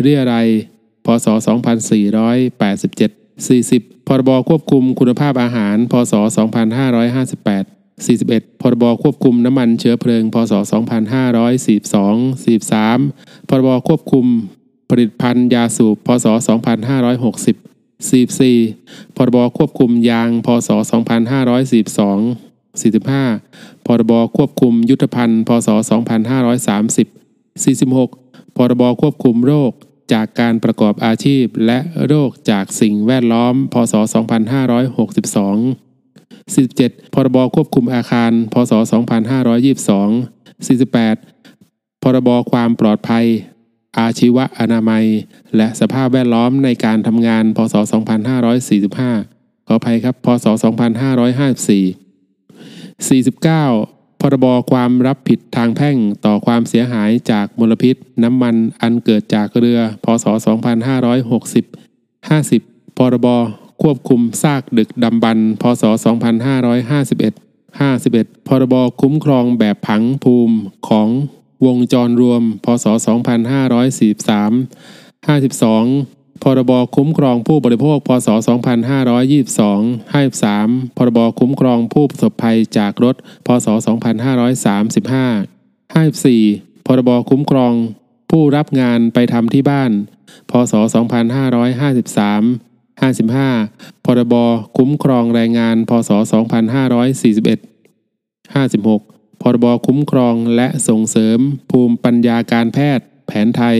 เรียรัย พศ 2487 40 พรบควบคุมคุณภาพอาหาร พศ 2558 41 พรบควบคุมน้ำมันเชื้อเพลิง พศ 2542 43 พรบควบคุม ผลิตภัณฑ์ยาสูบพศ 2560 44พรบควบคุมยางพศ 2542 45พรบควบคุมยุทธภัณฑ์ พศ 2530 46พรบควบคุมโรคจากการประกอบอาชีพและโรคจากสิ่งแวดล้อม พศ 2562 17พรบควบคุมอาคาร พศ 2522 48พรบความปลอดภัย อาชีวะอนามัย และสภาพแวดล้อมในการทำงาน พศ 2545 ขออภัยครับ พศ 2554 49 พรบความรับผิดทางแพ่งต่อความเสียหายจากมลพิษ น้ำมันอันเกิดจากเรือ พศ 2560 50 พรบควบคุมซากดึกดำบรรพ์พศ2551 51 พรบคุ้มครองแบบผังภูมิของ วงจรรวม พศ 2543 52 พรบคุ้มครองผู้บริโภค พศ 2522 53 พรบคุ้มครองผู้ประสบภัยจากรถ พศ 2535 54 พรบคุ้มครอง ผู้รับงานไปทำที่บ้าน พศ 2553 55 พรบคุ้มครองแรงงาน พศ 2541 56 พรบคุ้มครองและส่งเสริมภูมิปัญญาการแพทย์ แผนไทย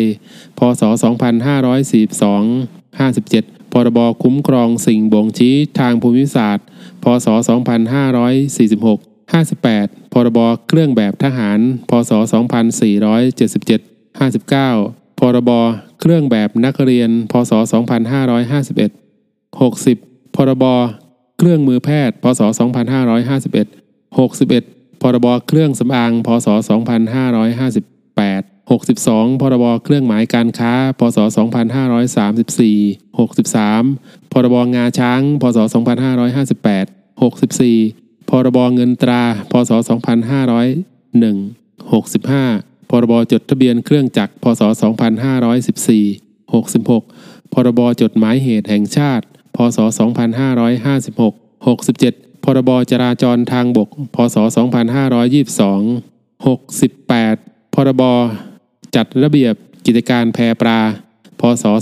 พศ 2542 57 พรบคุ้มครองสิ่งบ่งชี้ทางภูมิศาสตร์ พศ 2546 58 พรบเครื่องแบบทหาร พศ 2477 59 พรบเครื่องแบบนักเรียน พศ 2551 60 พรบเครื่องมือแพทย์ พศ 2551 61 พรบเครื่องสำอาง พศ 2558 62 พรบเครื่องหมายการค้า พศ 2534 63 พรบงาช้าง พศ 2558 64 พรบเงินตรา พศ 2501 65 พรบจดทะเบียนเครื่องจักร พศ 2514 66 พรบจดหมายเหตุแห่งชาติ พศ 2556 67 พรบจราจรทางบก พศ 2522 68 พรบ จัดระเบียบกิจการแพปลา พศ 2496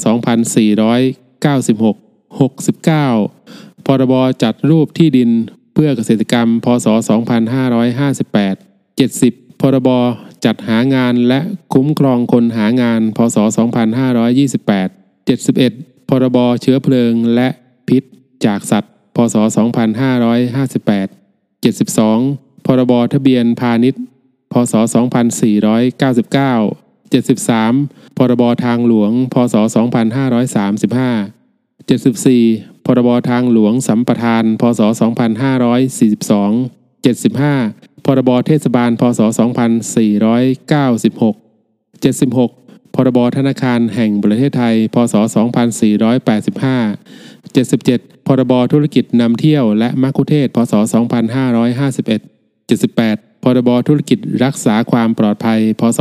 69 พรบ จัดรูปที่ดินเพื่อเกษตรกรรม พศ 2558 70 พรบ จัดหางานและคุ้มครองคนหางาน พศ 2528 71 พรบ เชื้อเพลิงและพิษจากสัตว์ พศ 2558 72 พรบทะเบียนพาณิชย์ พศ 2499 73 พรบทางหลวง พศ 2535 74 พรบทางหลวงสัมปทาน พศ 2542 75 พรบเทศบาล พศ 2496 76 พรบธนาคารแห่งประเทศไทย พศ 2485 77 พรบธุรกิจนำเที่ยวและมัคคุเทศ พศ 2551 78 พรบธุรกิจรักษาความปลอดภัย พศ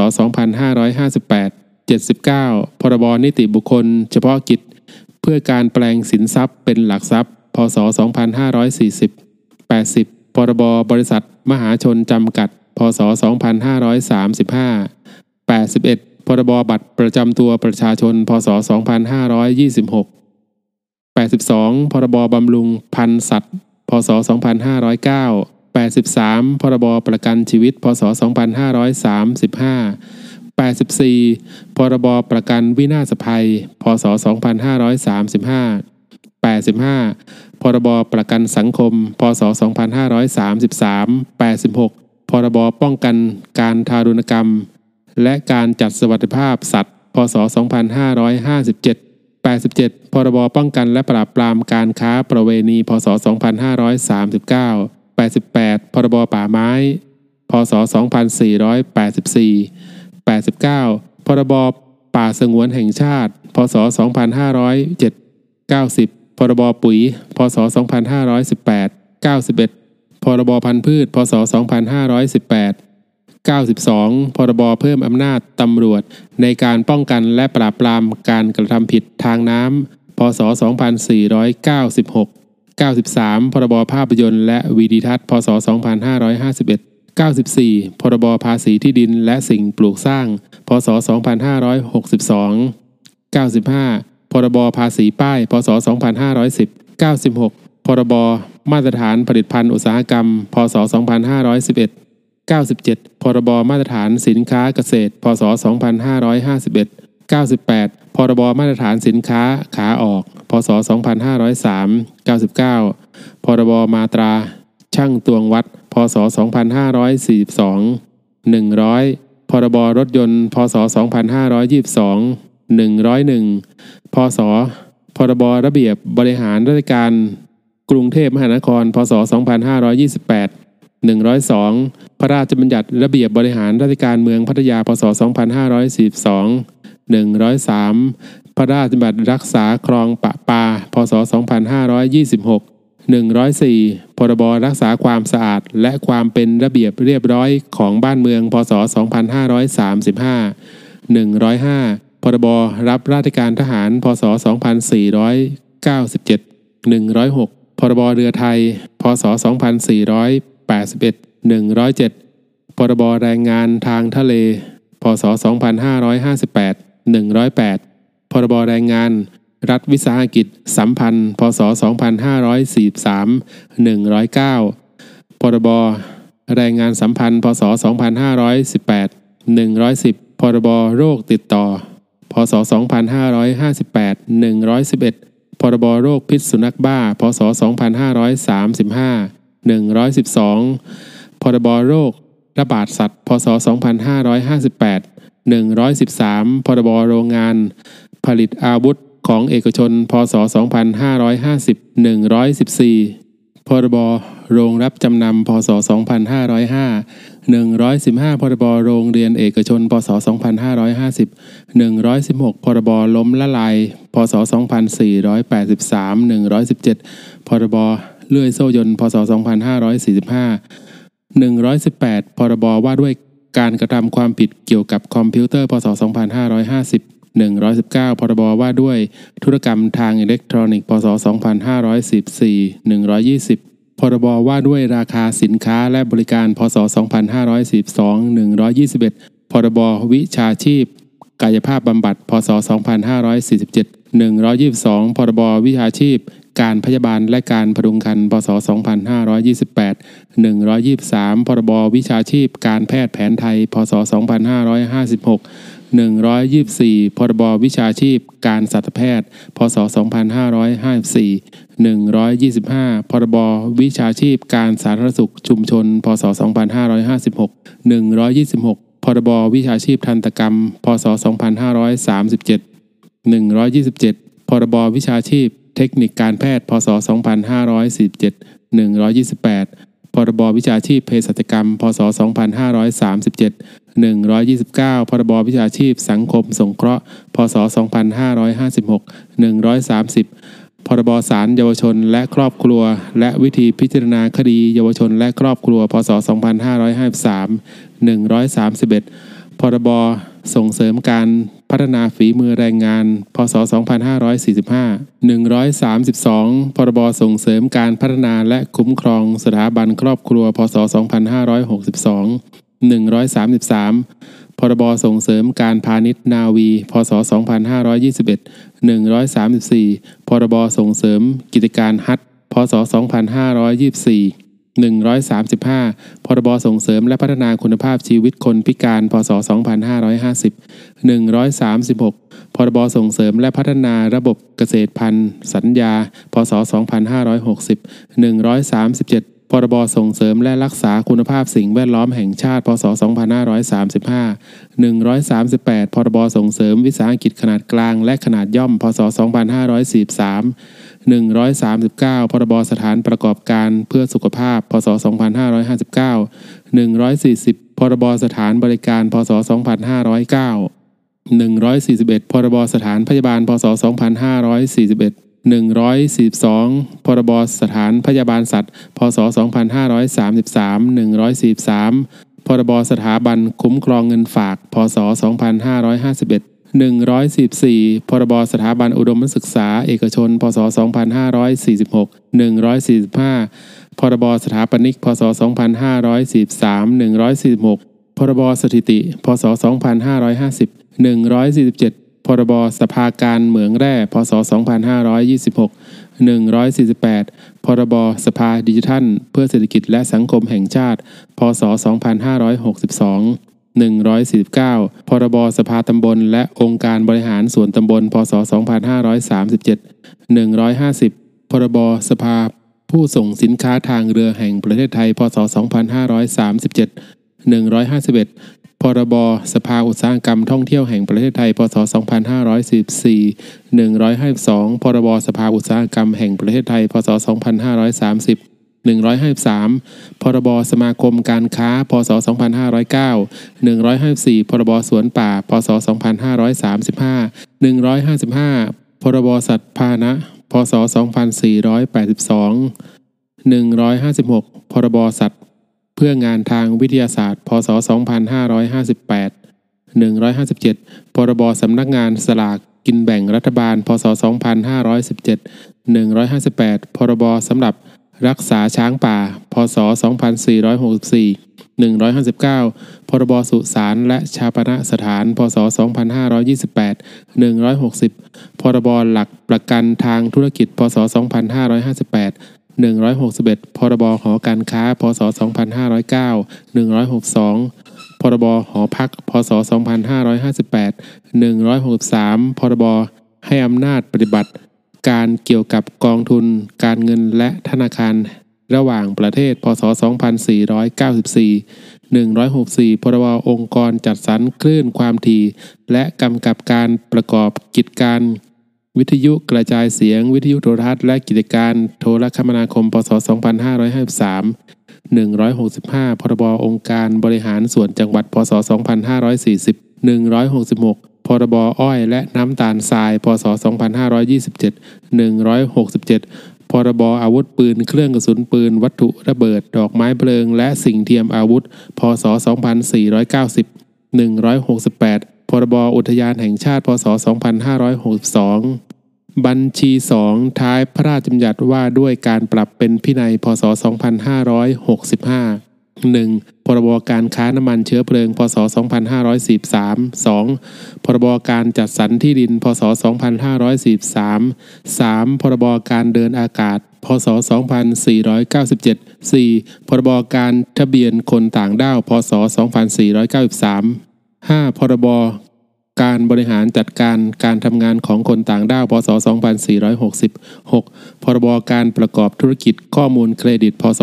2558 79 พรบนิติบุคคล เฉพาะกิจ เพื่อการแปลงสินทรัพย์เป็นหลักทรัพย์ พศ 2540 80 พรบบริษัทมหาชนจำกัด พศ 2535 81 พรบบัตรประจำตัวประชาชน พศ 2526 82 พรบ บำรุงพันธุ์สัตว์ พศ 2509 83 พรบ ประกันชีวิต พศ 2535 84 พรบ ประกันวินาศภัย พศ 2535 85 พรบ ประกันสังคม พศ 2533 86 พรบ ป้องกันการทารุณกรรม และการจัดสวัสดิภาพสัตว์ พศ 2557 87 พรบป้องกันและปราบปรามการค้าประเวณี พศ 2539 88 พรบป่าไม้ พศ 2484 89 พรบป่าสงวนแห่งชาติ พศ 2507 90 พรบปุ๋ย พศ 2518 91 พรบพันธุ์พืช พศ 2518 92 พรบเพิ่มอำนาจตำรวจ ในการป้องกันและปราบปรามการกระทำผิดทางน้ำ พศ 2496 93 พรบภาพยนตร์และวีดิทัศน์ พศ 2551 94 พรบภาษีที่ดินและสิ่งปลูกสร้าง พศ 2562 95 พรบภาษีป้าย พศ 2510 96 พรบมาตรฐานผลิตภัณฑ์อุตสาหกรรม พศ 2511 97 พรบมาตรฐานสินค้าเกษตร พศ 2551 98 พรบมาตรฐานสินค้าขาออก พศ 2503 99 พรบมาตรา ช่างตวงวัด พศ 2542 100 พรบรถยนต์ พศ 2522 101 พศ พรบระเบียบบริหารราชการ กรุงเทพมหานคร พศ 2528 102 พระราชบัญญัติระเบียบบริหารราชการเมืองพัทยา พศ 2542 103 พระราชบัญญัติรักษาคลองปะปา พศ 2526 104 พรบรักษาความสะอาด และความเป็นระเบียบเรียบร้อยของบ้านเมือง พศ 2535 105 พรบรับราชการทหาร พศ 2497 106 พรบเรือไทย พศ 2400 81 107 พรบแรงงานทางทะเล พศ 2558 108 พรบแรงงาน รัฐวิสาหกิจสัมพันธ์ พศ 2543 109 พรบแรงงานสัมพันธ์ พศ 2518 110 พรบโรคติดต่อ พศ 2558 111 พรบโรคพิษสุนัขบ้า พศ 2535 112 พรบโรคระบาดสัตว์ พศ 2558 113 พรบโรงงาน ผลิตอาวุธของเอกชน พศ 2550 114 พรบโรงรับจำนำ พศ 2505 115 พรบโรงเรียนเอกชน พศ 2550 116 พรบล้มละลาย พศ 2483 117 พรบ เลื่อยโซ่ยนต์พศ 2545 118 พรบว่าด้วยการกระทำความผิดเกี่ยวกับคอมพิวเตอร์ พศ 2550 119 พรบว่าด้วยธุรกรรมทางอิเล็กทรอนิกส์ พศ 2514 120 พรบว่าด้วยราคาสินค้าและบริการ พศ 2542 121 พรบวิชาชีพ กายภาพบำบัด พศ 2547 122 พรบวิชาชีพ การพยาบาลและการพดุงคันพศ 2528 123 พรบวิชาชีพการแพทย์แผนไทย พศ 2556 124 พรบวิชาชีพการสัตวแพทย์ พศ 2554 125 พรบวิชาชีพการสาธารณสุขชุมชน พศ 2556 126 พรบวิชาชีพทันตกรรม พศ 2537 127 พรบวิชาชีพ เทคนิคการแพทย์พศ 2547 128 พรบวิชาชีพเภสัชกรรม พศ 2537 129 พรบวิชาชีพสังคมสงเคราะห์ พศ 2556 130 พรบศาลเยาวชนและครอบครัว และวิธีพิจารณาคดีเยาวชนและครอบครัว พศ 2553 131 พรบส่งเสริมการ พัฒนาฝีมือแรงงาน พศ 2545 132 พรบส่งเสริมการพัฒนาและคุ้มครองสถาบันครอบครัว พศ 2562 133 พรบส่งเสริมการพาณิชย์นาวี พศ 2521 134 พรบส่งเสริมกิจการฮัทพศ 2524 135 พรบส่งเสริมและพัฒนาคุณภาพชีวิตคนพิการ พศ 2550 136 พรบส่งเสริมและพัฒนาระบบเกษตรพันธุ์สัญญา พศ 2560 137 พรบส่งเสริมและรักษาคุณภาพสิ่งแวดล้อมแห่งชาติ พศ 2535 138 พรบส่งเสริมวิสาหกิจขนาดกลางและขนาดย่อม พศ 2543 139 พรบสถานประกอบการเพื่อสุขภาพ พศ 2559 140 พรบสถานบริการ พศ 2509 141 พรบสถานพยาบาล พศ 2541 142พรบสถานพยาบาลสัตว์ พศ 2533 143 พรบสถาบันคุ้มครองเงินฝาก พศ 2551 144พรบสถาบันอุดมศึกษา เอกชน พศ 2546 145 พรบสถาปนิก พศ 2543 146 พรบสถิติ พศ 2550 147 พรบสภาการเหมืองแร่ พศ 2526 148 พรบสภาดิจิทัล เพื่อเศรษฐกิจและสังคมแห่งชาติ พศ 2562 149 พรบสภาตำบล และองค์การบริหารส่วนตำบล พศ 2537 150 พรบสภาผู้ส่งสินค้าทางเรือแห่งประเทศไทย พศ 2537 151 พรบสภาอุตสาหกรรมท่องเที่ยวแห่งประเทศไทย พศ 2544 152 พรบสภาอุตสาหกรรมแห่งประเทศไทย พศ 2530 153 พรบสมาคมการค้า พศ 2509 154 พรบสวนป่า พศ 2535 155 พรบสัตว์พาหนะ พศ 2482 156 พรบสัตว์ เพื่องานทางวิทยาศาสตร์ พศ 2558 157 พรบสำนักงานสลากกินแบ่งรัฐบาล พศ 2517 158 พรบสำหรับ รักษาช้างป่า พศ 2464 159 พรบสุสานและชาปนสถาน พศ 2528 160 พรบหลักประกันทางธุรกิจ พศ 2558 161 พรบหอการค้า พศ 2509 162 พรบหอพัก พศ 2558 163 พรบให้อำนาจปฏิบัติ การเกี่ยวกับกองทุน การเงินและธนาคารระหว่างประเทศ พศ 2494 164 พรบองค์กรจัดสรรคลื่นความถี่ และกำกับการประกอบกิจการ วิทยุกระจายเสียง วิทยุโทรทัศน์และกิจการโทรคมนาคม พศ 2553 165 พรบองค์การบริหารส่วนจังหวัด พศ 2540 166 พรบอ้อยและน้ำตาลทราย พศ 2527 167 พรบอาวุธปืน เครื่องกระสุนปืน วัตถุระเบิด ดอกไม้เพลิง และสิ่งเทียมอาวุธ พศ 2490 168 พรบอุทยานแห่งชาติ พศ 2562บัญชี2ท้ายพระราชบัญญัติว่าด้วยการปรับเป็นพินัยพศ 2565 1. พรบการค้าน้ำมันเชื้อเพลิง พศ 2543 2. พรบการจัดสรรที่ดิน พศ 2543 3. พรบการเดินอากาศ พศ 2497 4. พรบการทะเบียนคนต่างด้าว พศ 2493 5. พรบการบริหารจัดการการทำงานของคนต่างด้าว พศ 2466 พรบการประกอบธุรกิจข้อมูลเครดิต พศ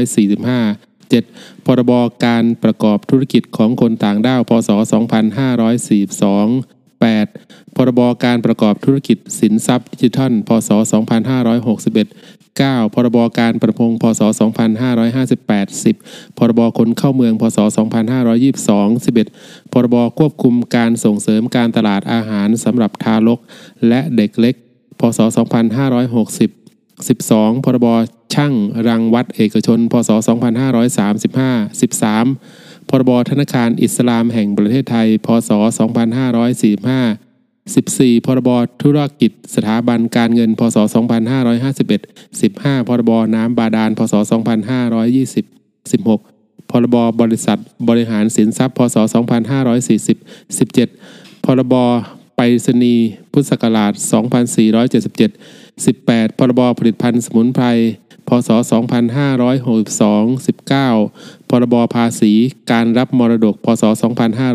2545 7. พรบการประกอบธุรกิจของคนต่างด้าว พศ 2542 8. พรบการประกอบธุรกิจสินทรัพย์ดิจิทัล พศ 2561 9. พรบการประพง พศ 2558 10. พรบคนเข้าเมือง พศ 2522 11. พรบควบคุมการส่งเสริมการตลาดอาหารสำหรับทารก และเด็กเล็ก พศ 2560 12 พรบ ช่างรังวัดเอกชน พศ 2535 13 พรบธนาคารอิสลามแห่งประเทศไทย พศ 2545 14 พรบธุรกิจสถาบันการเงิน พศ 2551 15 พรบน้ำบาดาล พศ 2520 16 พรบบริษัทบริหารสินทรัพย์ พศ 2540 17 พรบไปรษณีย์พุทธศักราช 2477 18 พรบผลิตภัณฑ์สมุนไพร พศ 2562 19 พรบภาษี การรับมรดก พศ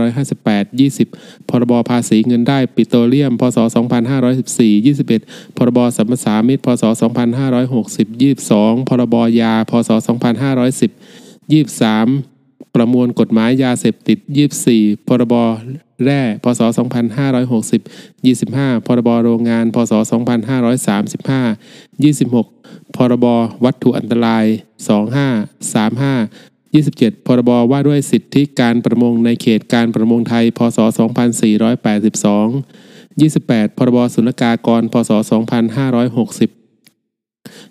2558 20 พรบภาษีเงินได้ปิโตรเลียม พศ 2514 21 พรบสัมปสามิตพศ 2560 22 พรบยา พศ 2510 23 ประมวลกฎหมายยาเสพติด 24 พรบแร่ พศ 2560 25 พรบโรงงาน พศ 2535 26 พรบวัตถุอันตราย 25 35 27 พรบว่าด้วยสิทธิการประมงในเขตการประมงไทย พศ 2482 28 พรบศุลกากร พศ 2560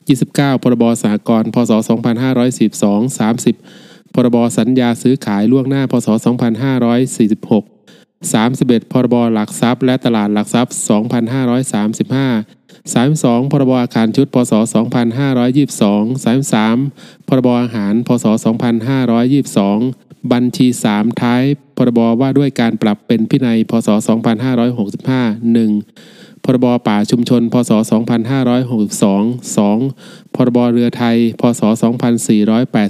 29 พรบสหกรณ์ พศ 2542 30 พรบสัญญาซื้อขายล่วงหน้า พศ 2546 31 พรบหลักทรัพย์ และตลาดหลักทรัพย์ 2535 32 พรบอาคารชุด พศ 2522 33 พรบอาหาร พศ 2522 บัญชี 3 ท้าย พรบว่าด้วยการปรับเป็นพินัย พศ 2565 1 พรบป่าชุมชน พศ 2562 2. พรบเรือไทย พศ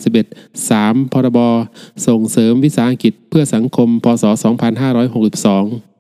2481 3. พรบส่งเสริมวิสาหกิจเพื่อสังคม พศ 2562